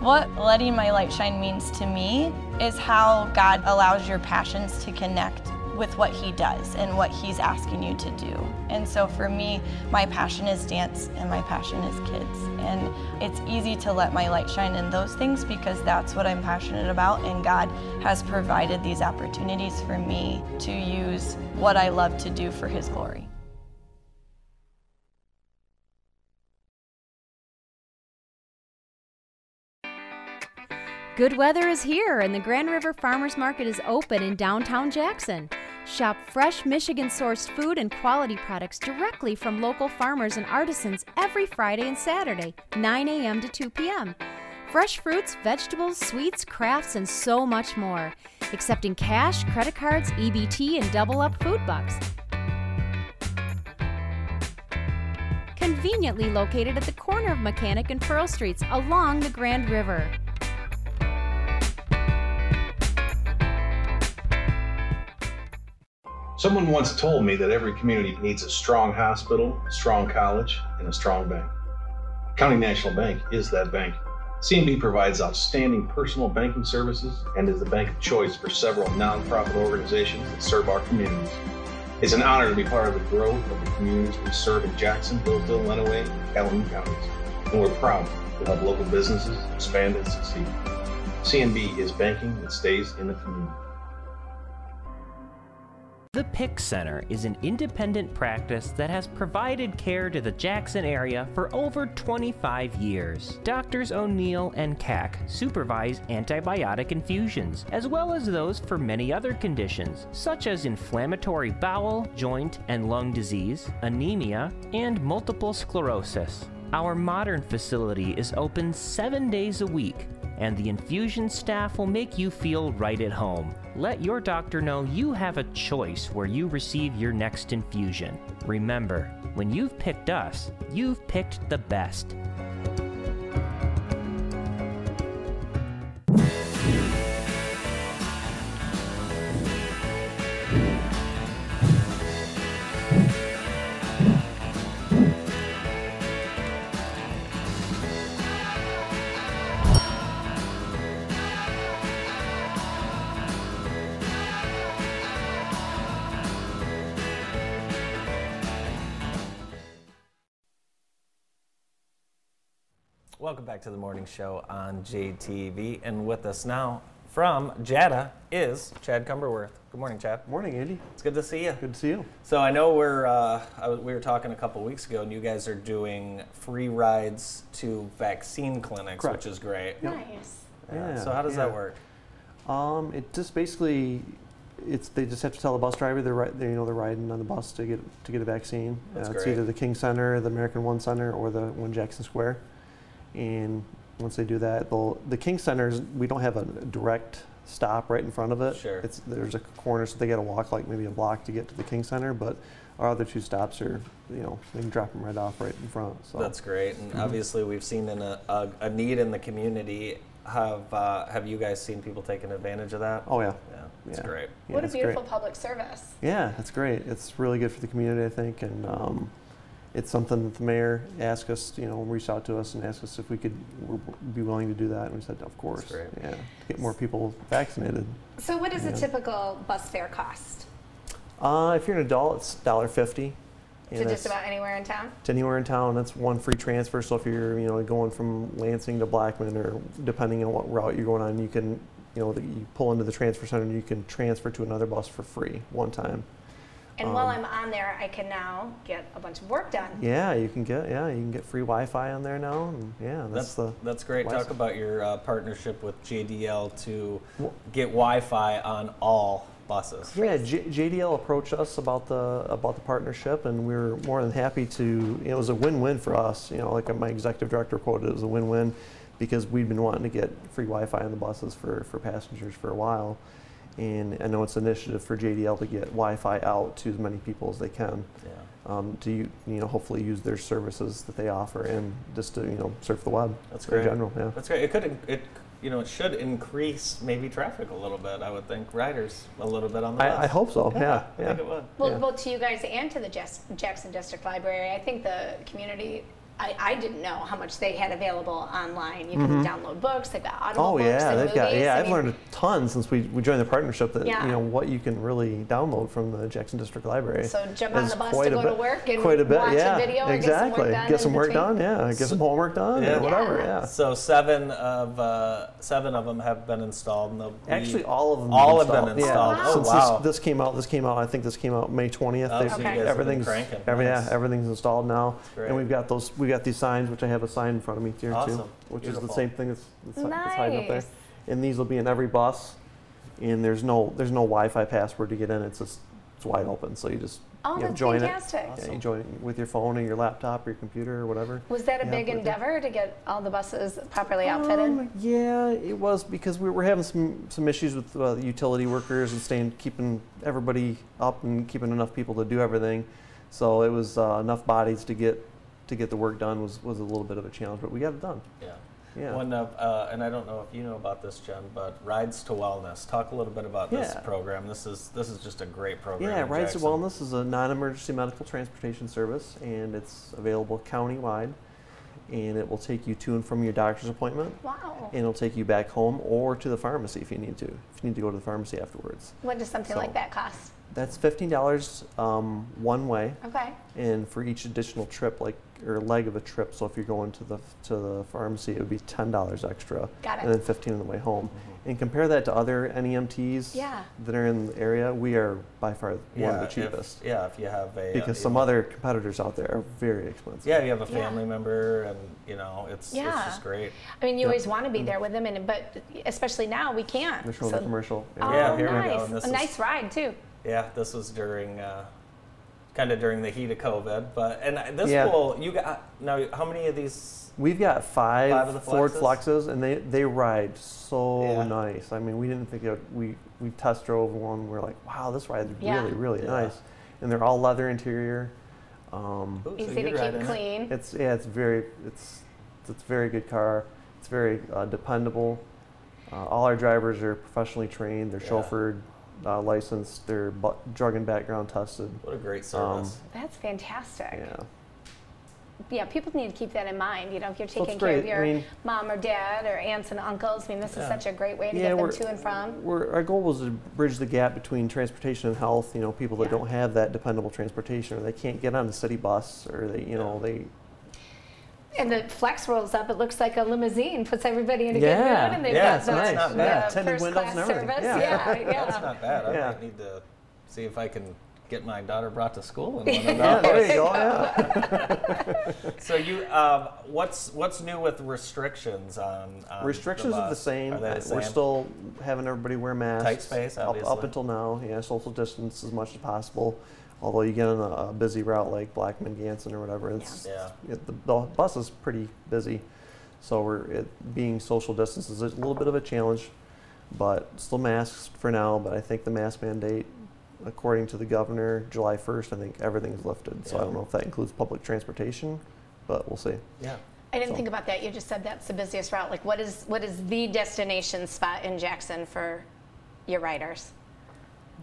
What letting my light shine means to me is how God allows your passions to connect with what He does and what He's asking you to do. And so for me, my passion is dance and my passion is kids. And it's easy to let my light shine in those things because that's what I'm passionate about. And God has provided these opportunities for me to use what I love to do for His glory. Good weather is here, and the Grand River Farmers Market is open in downtown Jackson. Shop fresh Michigan sourced food and quality products directly from local farmers and artisans every Friday and Saturday, 9 a.m. to 2 p.m. Fresh fruits, vegetables, sweets, crafts, and so much more. Accepting cash, credit cards, EBT, and double up food bucks. conveniently located at the corner of Mechanic and Pearl Streets along the Grand River. Someone once told me that every community needs a strong hospital, a strong college, and a strong bank. County National Bank is that bank. CNB provides outstanding personal banking services and is the bank of choice for several nonprofit organizations that serve our communities. It's an honor to be part of the growth of the communities we serve in Jackson, Hillsdale, Lenawee, and Calhoun counties. And we're proud to help local businesses expand and succeed. CNB is banking that stays in the community. The PIC Center is an independent practice that has provided care to the Jackson area for over 25 years. Doctors O'Neill and Cack supervise antibiotic infusions, as well as those for many other conditions, such as inflammatory bowel, joint, and lung disease, anemia, and multiple sclerosis. Our modern facility is open seven days a week, and the infusion staff will make you feel right at home. Let your doctor know you have a choice where you receive your next infusion. Remember, when you've picked us, you've picked the best. Welcome back to the morning show on JTV. And with us now from JATA is Chad Cumberworth. Good morning, Chad. Morning, Andy. It's good to see you. Good to see you. So I know we're uh, I was, we were talking a couple weeks ago, and you guys are doing free rides to vaccine clinics, Correct. which is great. Nice. Yeah. So how does that work? Um, it just basically, it's they just have to tell the bus driver they're, ri- they, you know they're riding on the bus to get to get a vaccine. That's uh, it's either the King Center, the American One Center, or the One Jackson Square. And once they do that, they'll the King Center's we don't have a direct stop right in front of it. Sure. It's there's a corner, so they got to walk like maybe a block to get to the King Center, but our other two stops are you know they can drop them right off right in front. So That's great. And Mhm. obviously, we've seen in a, a, a need in the community. Have uh, Have you guys seen people taking advantage of that? Oh yeah. Yeah, it's Yeah. great. Yeah, what a it's great. beautiful public service. Yeah, that's great. It's really good for the community, I think, and um, it's something that the mayor asked us, you know, reached out to us and asked us if we could w- be willing to do that, and we said, of course. great. Yeah, to get more people vaccinated. So, what does a Yeah. typical bus fare cost? Uh, if you're an adult, it's dollar fifty. To just about anywhere in town? to anywhere in town. That's one free transfer. So if you're, you know, going from Lansing to Blackman, or depending on what route you're going on, you can, you know, you pull into the transfer center and you can transfer to another bus for free one time. And while Um, I'm on there, I can now get a bunch of work done. Yeah, you can get yeah, you can get free Wi-Fi on there now, and yeah, That's that's, the that's great. license. Talk about your uh, partnership with JDL to get Wi-Fi on all buses. Yeah, J- JDL approached us about the about the partnership, and we were more than happy to. It was a win-win for us. You know, like my executive director quoted, it was a win-win because we'd been wanting to get free Wi-Fi on the buses for for passengers for a while, and I know it's an initiative for JDL to get Wi-Fi out to as many people as they can. Yeah. Um, to you you know hopefully use their services that they offer and just to you know surf the web. That's in great. general, yeah. That's great. It could it you know it should increase maybe traffic a little bit. I would think riders a little bit on the bus. I, I hope so. Yeah, I yeah. think it would. Well, Yeah. well, to you guys and to the Jackson District Library, I think the community. I, I didn't know how much they had available online. You can Mhm. download books. They've got audible Oh books yeah, and they've movies. got yeah. I I've mean, learned a ton since we, we joined the partnership. That Yeah. you know what you can really download from the Jackson District Library. So jump on the bus quite to a go to bit- work and quite a bit, watch a yeah, video or get some work exactly. done Get some work between. done. Yeah, get some homework done. Yeah. or whatever. Yeah. So seven of uh, seven of them have been installed. And be- Actually, all of them. all have have been installed. Yeah. Oh Since wow! this, this came out, this came out. I think this came out May twentieth. Oh, so you guys have been everything's cranking. yeah, everything's installed now, great. and we've got those. We got these signs, which I have a sign in front of me here too, Awesome. which is Beautiful. the same thing that's, that's, that's hiding up there. Nice. And these will be in every bus, and there's no there's no Wi-Fi password to get in. It's just it's wide open, so you just Oh, you know, that's join fantastic. it. Yeah, you join it with your phone or your laptop or your computer or whatever. Was that a Yeah, big but- endeavor to get all the buses properly outfitted? Um, yeah, it was because we were having some some issues with uh, the utility workers and staying keeping everybody up and keeping enough people to do everything. So it was uh, enough bodies to get to get the work done was, was a little bit of a challenge, but we got it done. Yeah. Yeah. One of, uh, and I don't know if you know about this, Jen, but Rides to Wellness. Talk a little bit about this program. This is this is just a great program. Yeah, in Rides to Wellness is a non-emergency medical transportation service, and it's available countywide. And it will take you to and from your doctor's appointment. Wow. And it'll take you back home or to the pharmacy if you need to. If you need to go to the pharmacy afterwards. What does something So- like that cost? That's fifteen dollars um, one way. Okay. And for each additional trip, like or leg of a trip, so if you're going to the to the pharmacy, it would be ten dollars extra. Got it. And then fifteen on the way home. And compare that to other NEMTs Yeah. that are in the area. We are by far one of the if- cheapest. yeah, if you have a uh, because you some other competitors out there are very expensive. Yeah, you have a Yeah. family member, and you know it's it's Yeah. just great. I mean, you Yep. always want to be there with them, and but especially now we can't. They're showing So- the commercial. Oh, Yeah, here we go, nice. a is- nice ride too. Yeah, this was during, uh, kind of during the heat of COVID, but and this Yeah. will you got now. How many of these? We've got five, Five of the Ford Flexes? Flexes, and they, they ride so Yeah. nice. I mean, we didn't think it, we we test drove one. We're like, wow, this ride's Yeah. really really Yeah. nice, and they're all leather interior. Um, Ooh, so Easy you'd to keep in it. clean. it's yeah, it's very it's it's a very good car. It's very uh, dependable. Uh, all our drivers are professionally trained. They're Yeah. chauffeured, uh, licensed. They're bu- drug and background tested. What a great Um, service. That's fantastic. yeah. Yeah, people need to keep that in mind. You know, if you're So it's taking care of great. I your mean- mom or dad or aunts and uncles, I mean, this is Yeah. such a great way to Yeah, get them we're- to and from. We're, our goal was to bridge the gap between transportation and health. You know, people that Yeah. don't have that dependable transportation, or they can't get on a city bus, or they, you know, they. And the flex rolls up. It looks like a limousine. Puts everybody in a good mood, and they've Yeah, got it's the, nice. not bad. Tinted first windows class service. Yeah. yeah, (laughs) yeah. That's not bad. I Yeah. might need to see if I can get my daughter brought to school in one of (laughs) Yeah, those. there you go. Yeah. (laughs) So you, um, what's what's new with restrictions on? on Restrictions the are the same. Are they the We're still having everybody wear masks. Tight space, up, up until now. Yeah, social distance as much as possible. Although you get on a, a busy route like Blackman Ganson or whatever, it's Yeah. it, the, the bus is pretty busy. So we're it, being social distance is a little bit of a challenge, but still masks for now. But I think the mask mandate, according to the governor, July 1st, I think everything's lifted. So I don't know if that includes public transportation, but we'll see. Yeah. I didn't So- think about that. You just said that's the busiest route. Like, what is what is the destination spot in Jackson for your riders?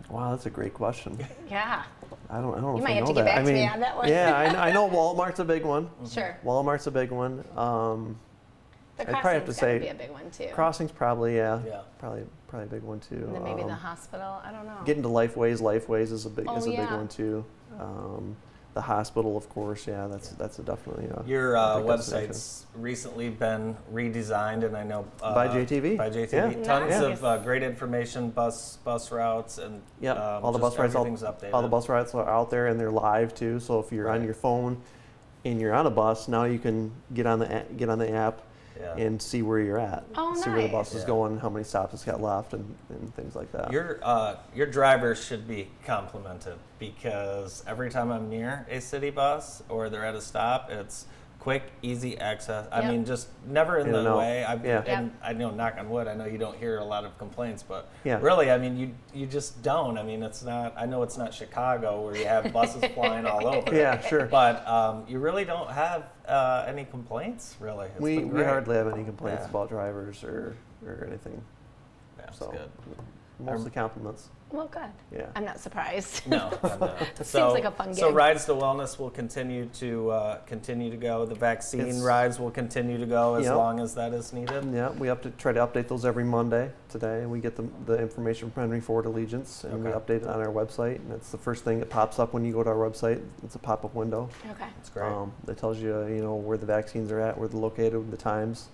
Wow, that's a great question. Yeah, I don't, I don't know You if might I have know to get that. back I to me mean, on that one. Yeah, I, I know (laughs) Walmart's a big one. Sure. Walmart's a big one. Um, the I'd probably have to crossing's gotta say be a big one too. Crossing's probably yeah, Yeah. probably probably a big one too. and then maybe the Um, hospital. I don't know. Getting to Lifeways, Lifeways is a big Oh, is a big one too. Um, the hospital, of course, yeah, that's that's a definitely a, Your a uh, website's recently been redesigned, and I know uh, By JTV. By JTV, Yeah. tons Nice. of uh, great information, bus bus routes, and Yep, um, all the bus rides, all, updated. all the bus rides are out there and they're live too. So if you're on your phone and you're on a bus, now you can get on the get on the app Yeah. and see where you're at, Oh, see where the nice. bus is Yeah. going, how many stops it's got left, and, and things like that. Your uh, your drivers should be complimented because every time I'm near a city bus or they're at a stop, it's quick, easy access. I Yep. mean, just never in In the and way. I, Yeah. And I know, knock on wood, I know you don't hear a lot of complaints, but Yeah. really, I mean, you you just don't. I mean, it's not. I know it's not Chicago where you have buses (laughs) flying all over. Yeah, sure. But um, you really don't have uh, any complaints, really. It's we been we great. hardly have any complaints Yeah. about drivers or, or anything. Yeah, it's So good. mostly compliments. Well, good. Yeah. I'm not surprised. No, (laughs) I'm not. Seems so, like a fun game. So rides to wellness will continue to uh, continue to go. The vaccine It's- rides will continue to go as Yep. long as that is needed. Yeah, we up to try to update those every Monday. Today, we get the, the information from Henry Ford Allegiance, and we update it on our website. And it's the first thing that pops up when you go to our website. It's a pop-up window. Okay. That's great. Um, that tells you, you know, where the vaccines are at, where they're located, the times,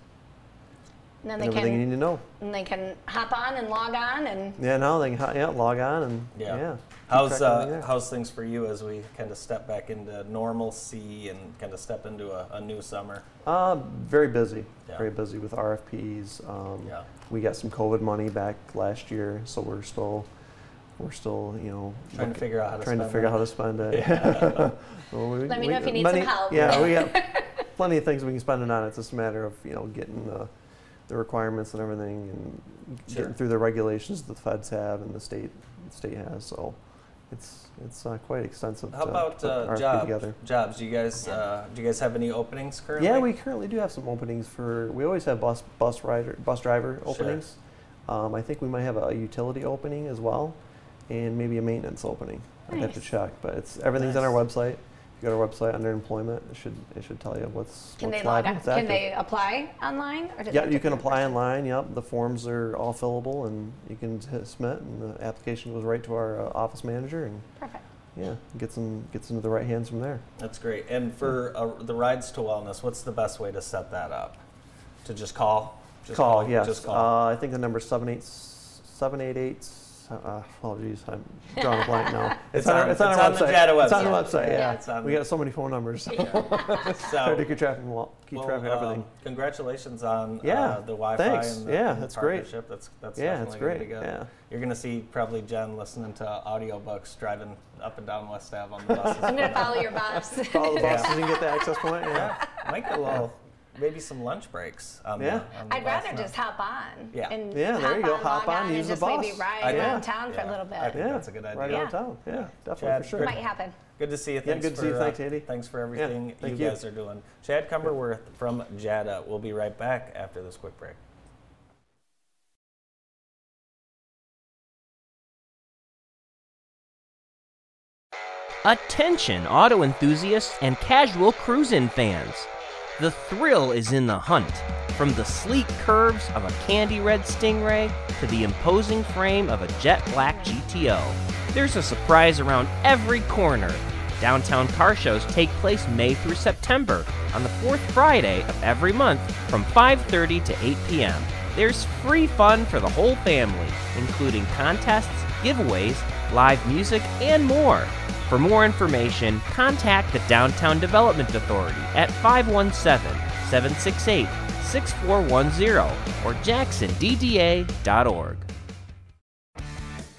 And then and they everything you need to know. and they can hop on and log on and Yeah, no, they can yeah, log on and Yeah. yeah. How's track of everything uh, how's things for you as we kind of step back into normalcy and kind of step into a, a new summer? Uh, very busy. Yeah. Very busy with RFPs. Um, Yeah. We got some COVID money back last year, so we're still, we're still, you know, Trying to figure out how to trying to spend figure out how to spend it. Yeah. (laughs) Well, we- Let me we- know if you need some help. Yeah, we got (laughs) plenty of things we can spend it on. It's just a matter of you know getting the, the requirements and everything, and Sure. getting through the regulations the feds have and the state the state has. So it's it's uh, quite extensive. How to about uh, RFP jobs? together. Jobs. Do you guys uh, do you guys have any openings currently? Yeah, we currently do have some openings for. We always have bus bus rider bus driver openings. Um, I think we might have a utility opening as well, and maybe a maintenance opening. I'd have to check, but it's everything's on our website. If you go to our website under employment, it should it should tell you what's Can what's they live log and on? what's Can active. they apply online? Or do they Yeah, have you to can come in apply person? online. Yep, the forms are all fillable, and you can hit submit, and the application goes right to our uh, office manager, and Perfect. yeah, gets them gets into the right hands from there. That's great. And for uh, the rides to wellness, what's the best way to set that up? To just call? Just call, yes. Just call. Uh, I think the number is seven eight seven eight eight. Uh, oh geez, I'm drawing a blank now. (laughs) It's on, our- on- it's on it's our on the website. JATA It's on the website. website. Yeah, Yeah, it's on we the- got so many phone numbers. (laughs) So- Try to keep track of them all, keep Well, track of everything. um, congratulations on Yeah, uh, the Wi-Fi thanks. and the, Yeah, and the that's great. partnership. That's that's Yeah, definitely gonna be great. good. Yeah. You're gonna see probably Jen listening to audiobooks driving up and down West Ave on the (laughs) buses. I'm gonna follow your bus. Follow the buses and get the access point. Yeah, Yeah. might get a little, maybe some lunch breaks. On Yeah. The, on the I'd rather now. just hop on. Yeah. And Yeah, there you go. On, Hop log on, and use the just maybe ride I know. around town for a little bit. I think Yeah, that's a good idea. Right Yeah. downtown. Yeah, definitely Chad, for sure. good- Might happen. Good to see you. Yeah, Thanks good to see you. uh, Thanks, Andy. Thanks for Yeah, everything thank you you. guys are doing. Chad Cumberworth from JATA. We'll be right back after this quick break. Attention, auto enthusiasts and casual cruising fans. The thrill is in the hunt. From the sleek curves of a candy red Stingray to the imposing frame of a jet black GTO, there's a surprise around every corner. Downtown car shows take place May through September on the fourth Friday of every month from 5:30 to 8 p.m. There's free fun for the whole family, including contests, giveaways, live music, and more. For more information, contact the Downtown Development Authority at 517 768 6410 or jacksondda.org.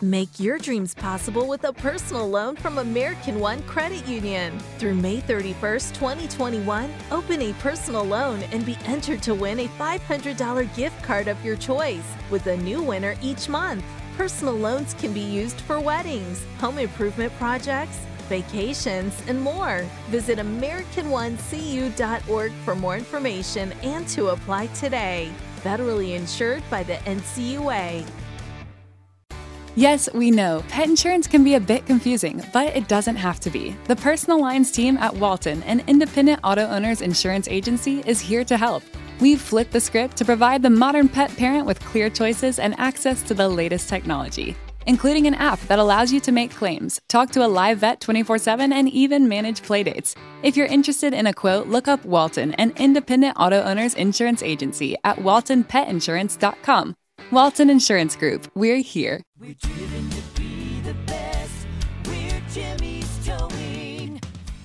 Make your dreams possible with a personal loan from American One Credit Union. Through May 31st, 2021, open a personal loan and be entered to win a $500 gift card of your choice with a new winner each month. Personal loans can be used for weddings, home improvement projects, vacations, and more. Visit AmericanOneCU.org for more information and to apply today. Federally insured by the NCUA. Yes, we know pet insurance can be a bit confusing, but it doesn't have to be. The personal lines team at Walton, an independent auto owners insurance agency, is here to help. We've flipped the script to provide the modern pet parent with clear choices and access to the latest technology, including an app that allows you to make claims, talk to a live vet 24 7, and even manage playdates. If you're interested in a quote, look up Walton, an independent auto owners insurance agency at waltonpetinsurance.com. Walton Insurance Group, we're here.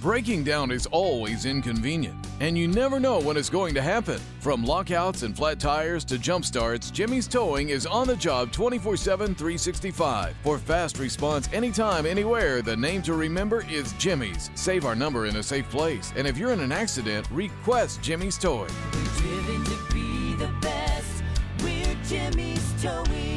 Breaking down is always inconvenient, and you never know when it's going to happen. From lockouts and flat tires to jump starts, Jimmy's Towing is on the job 24 7, 365. For fast response anytime, anywhere, the name to remember is Jimmy's. Save our number in a safe place, and if you're in an accident, request Jimmy's Towing. Driven to be the best. We're Jimmy's Towing.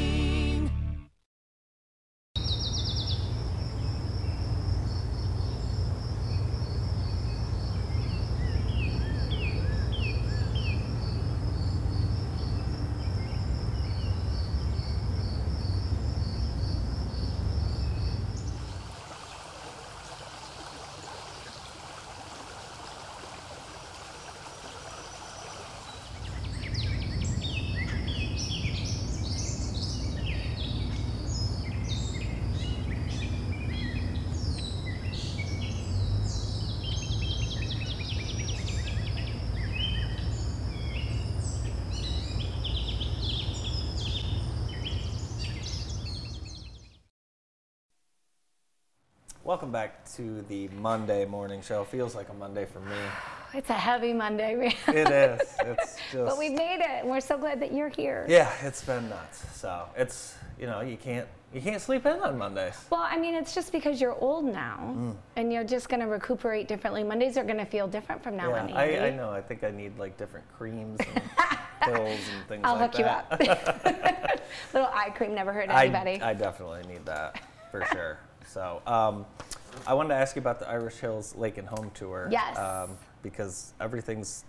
Welcome back to the Monday morning show. Feels like a Monday for me. (sighs) It's a heavy Monday, man. It is. (laughs) It's just. but we made it, and we're so glad that you're here. Yeah, it's been nuts. So it's you know you can't you can't sleep in on Mondays. Well, I mean, it's just because you're old now, Mm. and you're just going to recuperate differently. Mondays are going to feel different from now yeah, on. I, I know. I think I need like different creams and (laughs) pills and things I'll like hook you that. up. (laughs) Little eye cream never hurt I, anybody. I definitely need that for sure. So um, I wanted to ask you about the Irish Hills Lake and Home Tour. Yes. Um, because everything's,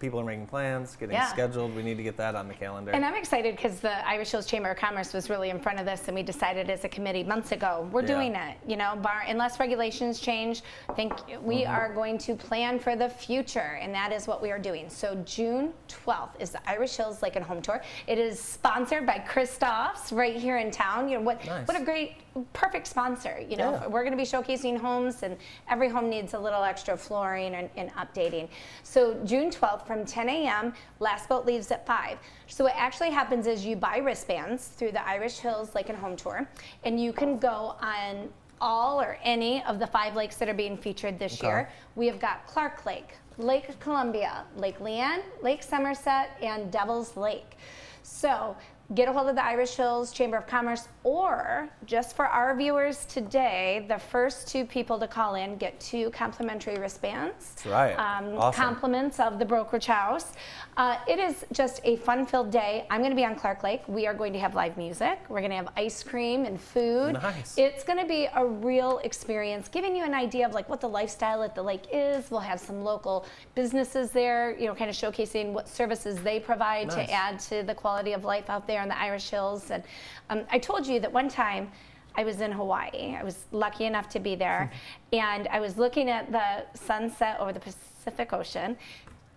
people are making plans, getting Yeah. scheduled. We need to get that on the calendar. And I'm excited because the Irish Hills Chamber of Commerce was really in front of this, and we decided as a committee months ago we're Yeah. doing it. You know, bar, unless regulations change, I think we Mhm. are going to plan for the future, and that is what we are doing. So June 12th is the Irish Hills Lake and Home Tour. It is sponsored by Christoph's right here in town. You know what? Nice. What a great, perfect sponsor. You know, Yeah. we're going to be showcasing homes, and every home needs a little extra flooring and, and updating. So June 12th from 10 a.m. Last boat leaves at 5. So what actually happens is you buy wristbands through the Irish Hills Lake and Home Tour, and you can go on all or any of the five lakes that are being featured this Okay. year. We have got Clark Lake, Lake Columbia, Lake LeAnn, Lake Somerset, and Devil's Lake. So get a hold of the Irish Hills Chamber of Commerce, or just for our viewers today, the first two people to call in get two complimentary wristbands. That's right. Um, Awesome. Compliments of the brokerage house. Uh, it is just a fun-filled day. I'm going to be on Clark Lake. We are going to have live music. We're going to have ice cream and food. Nice. It's going to be a real experience, giving you an idea of like what the lifestyle at the lake is. We'll have some local businesses there, you know, kind of showcasing what services they provide Nice. to add to the quality of life out there in the Irish Hills. And um, I told you that one time I was in Hawaii. I was lucky enough to be there, (laughs) and I was looking at the sunset over the Pacific Ocean.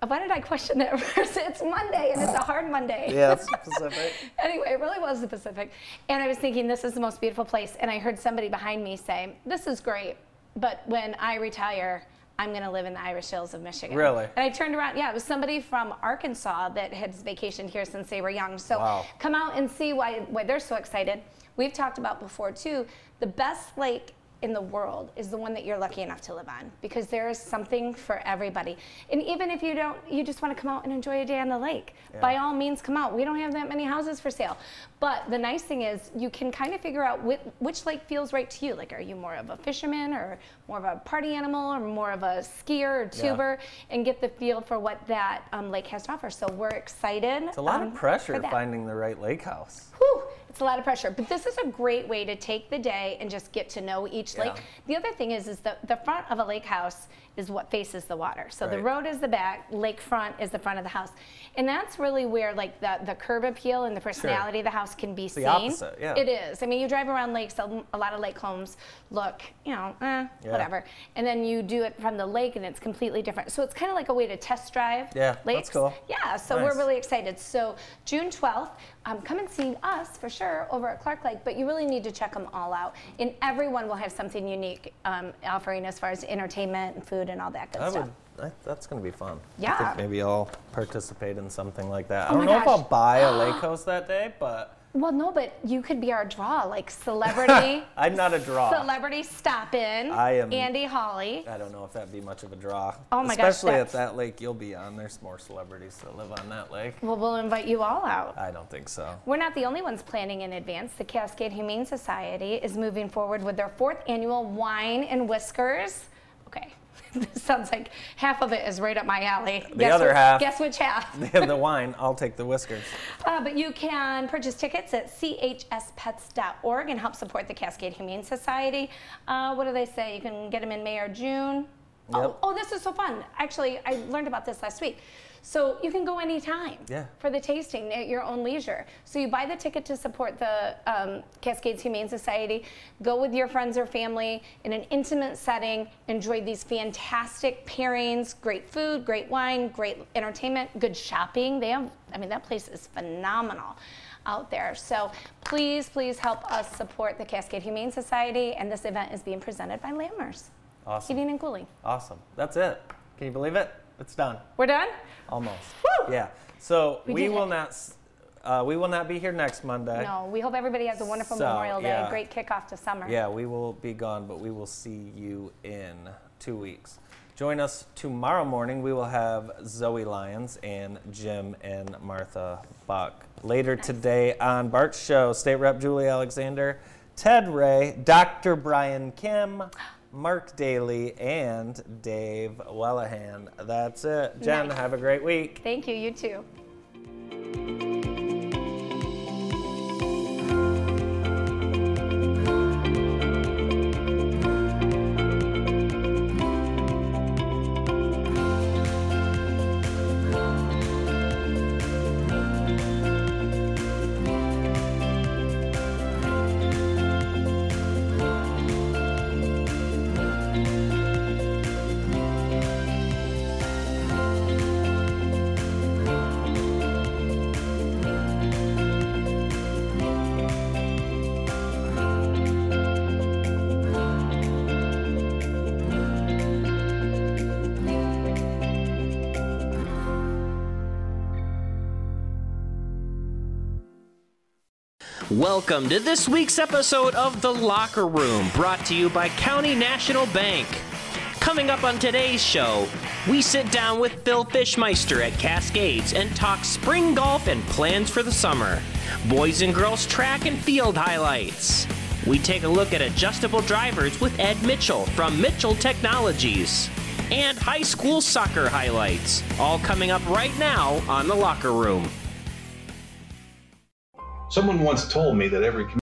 Why did I question that? (laughs) It's Monday, and it's a hard Monday. yeah, it's (laughs) Pacific. anyway, it really was the Pacific. And I was thinking, this is the most beautiful place. And I heard somebody behind me say, this is great, but when I retire, I'm going to live in the Irish Hills of Michigan. Really? And I turned around. Yeah, it was somebody from Arkansas that had vacationed here since they were young. So Wow. come out and see why, why they're so excited. We've talked about before, too, the best lake in the world is the one that you're lucky enough to live on because there is something for everybody. And even if you don't, you just want to come out and enjoy a day on the lake, Yeah. by all means come out. We don't have that many houses for sale. But the nice thing is you can kind of figure out which, which lake feels right to you. Like, are you more of a fisherman or more of a party animal or more of a skier or Yeah. tuber and get the feel for what that um, lake has to offer. So we're excited. It's a lot um, of pressure finding the right lake house. Whew, it's a lot of pressure, but this is a great way to take the day and just get to know each Yeah. lake. The other thing is, is the, the front of a lake house is what faces the water. So the road is the back, lake front is the front of the house. And that's really where like the, the curb appeal and the personality of the house can be the seen. opposite, yeah. It is. I mean, you drive around lakes, a, a lot of lake homes look, you know, eh, Yeah. whatever. And then you do it from the lake and it's completely different. So it's kind of like a way to test drive Yeah, that's cool. Yeah, so Nice. we're really excited. So June 12th, um, come and see us for sure over at Clark Lake, but you really need to check them all out. And everyone will have something unique um, offering as far as entertainment and food and all that good I stuff. would. I, that's going to be fun. Yeah. I think maybe I'll participate in something like that. I Oh don't my know if I'll buy a (gasps) lake house that day, but Well, no, but you could be our draw, like celebrity. (laughs) I'm not a draw. Celebrity stop in. I am- Andy Holly. I don't know if that'd be much of a draw. Oh my gosh, Especially at that lake you'll be on. There's more celebrities that live on that lake. Well, we'll invite you all out. I don't think so. We're not the only ones planning in advance. The Cascade Humane Society is moving forward with their fourth annual Wine and Whiskers. Okay, (laughs) this sounds like half of it is right up my alley. The other which, half. Guess which half? (laughs) They have the wine. I'll take the whiskers. (laughs) Uh, but you can purchase tickets at chspets.org and help support the Cascade Humane Society. Uh, what do they say? You can get them in May or June. Oh, oh, this is so fun. Actually, I learned about this last week. So you can go anytime Yeah. for the tasting at your own leisure. So you buy the ticket to support the um, Cascades Humane Society, go with your friends or family in an intimate setting, enjoy these fantastic pairings, great food, great wine, great entertainment, good shopping. They have, I mean, that place is phenomenal out there. So please, please help us support the Cascade Humane Society, and this event is being presented by Lammers. Awesome. Heating and cooling. Awesome. That's it. Can you believe it? It's done. We're done? Almost. Yeah. So We we, will it. not. Uh, we will not be here next Monday. No, we hope everybody has a wonderful So, Memorial Day, yeah. great kickoff to summer. Yeah, we will be gone, but we will see you in two weeks. Join us tomorrow morning. We will have Zoe Lyons and Jim and Martha Buck. Later today on Bart's show, State Rep Julie Alexander, Ted Ray, Dr. Brian Kim, (gasps) Mark Daly, and Dave Wellahan. That's it. Jen, Nice. have a great week. Thank you, you too. Welcome to this week's episode of The Locker Room, brought to you by County National Bank. Coming up on today's show, we sit down with Phil Fishmeister at Cascades and talk spring golf and plans for the summer, boys and girls track and field highlights. We take a look at adjustable drivers with Ed Mitchell from Mitchell Technologies, and high school soccer highlights, all coming up right now on The Locker Room. Someone once told me that every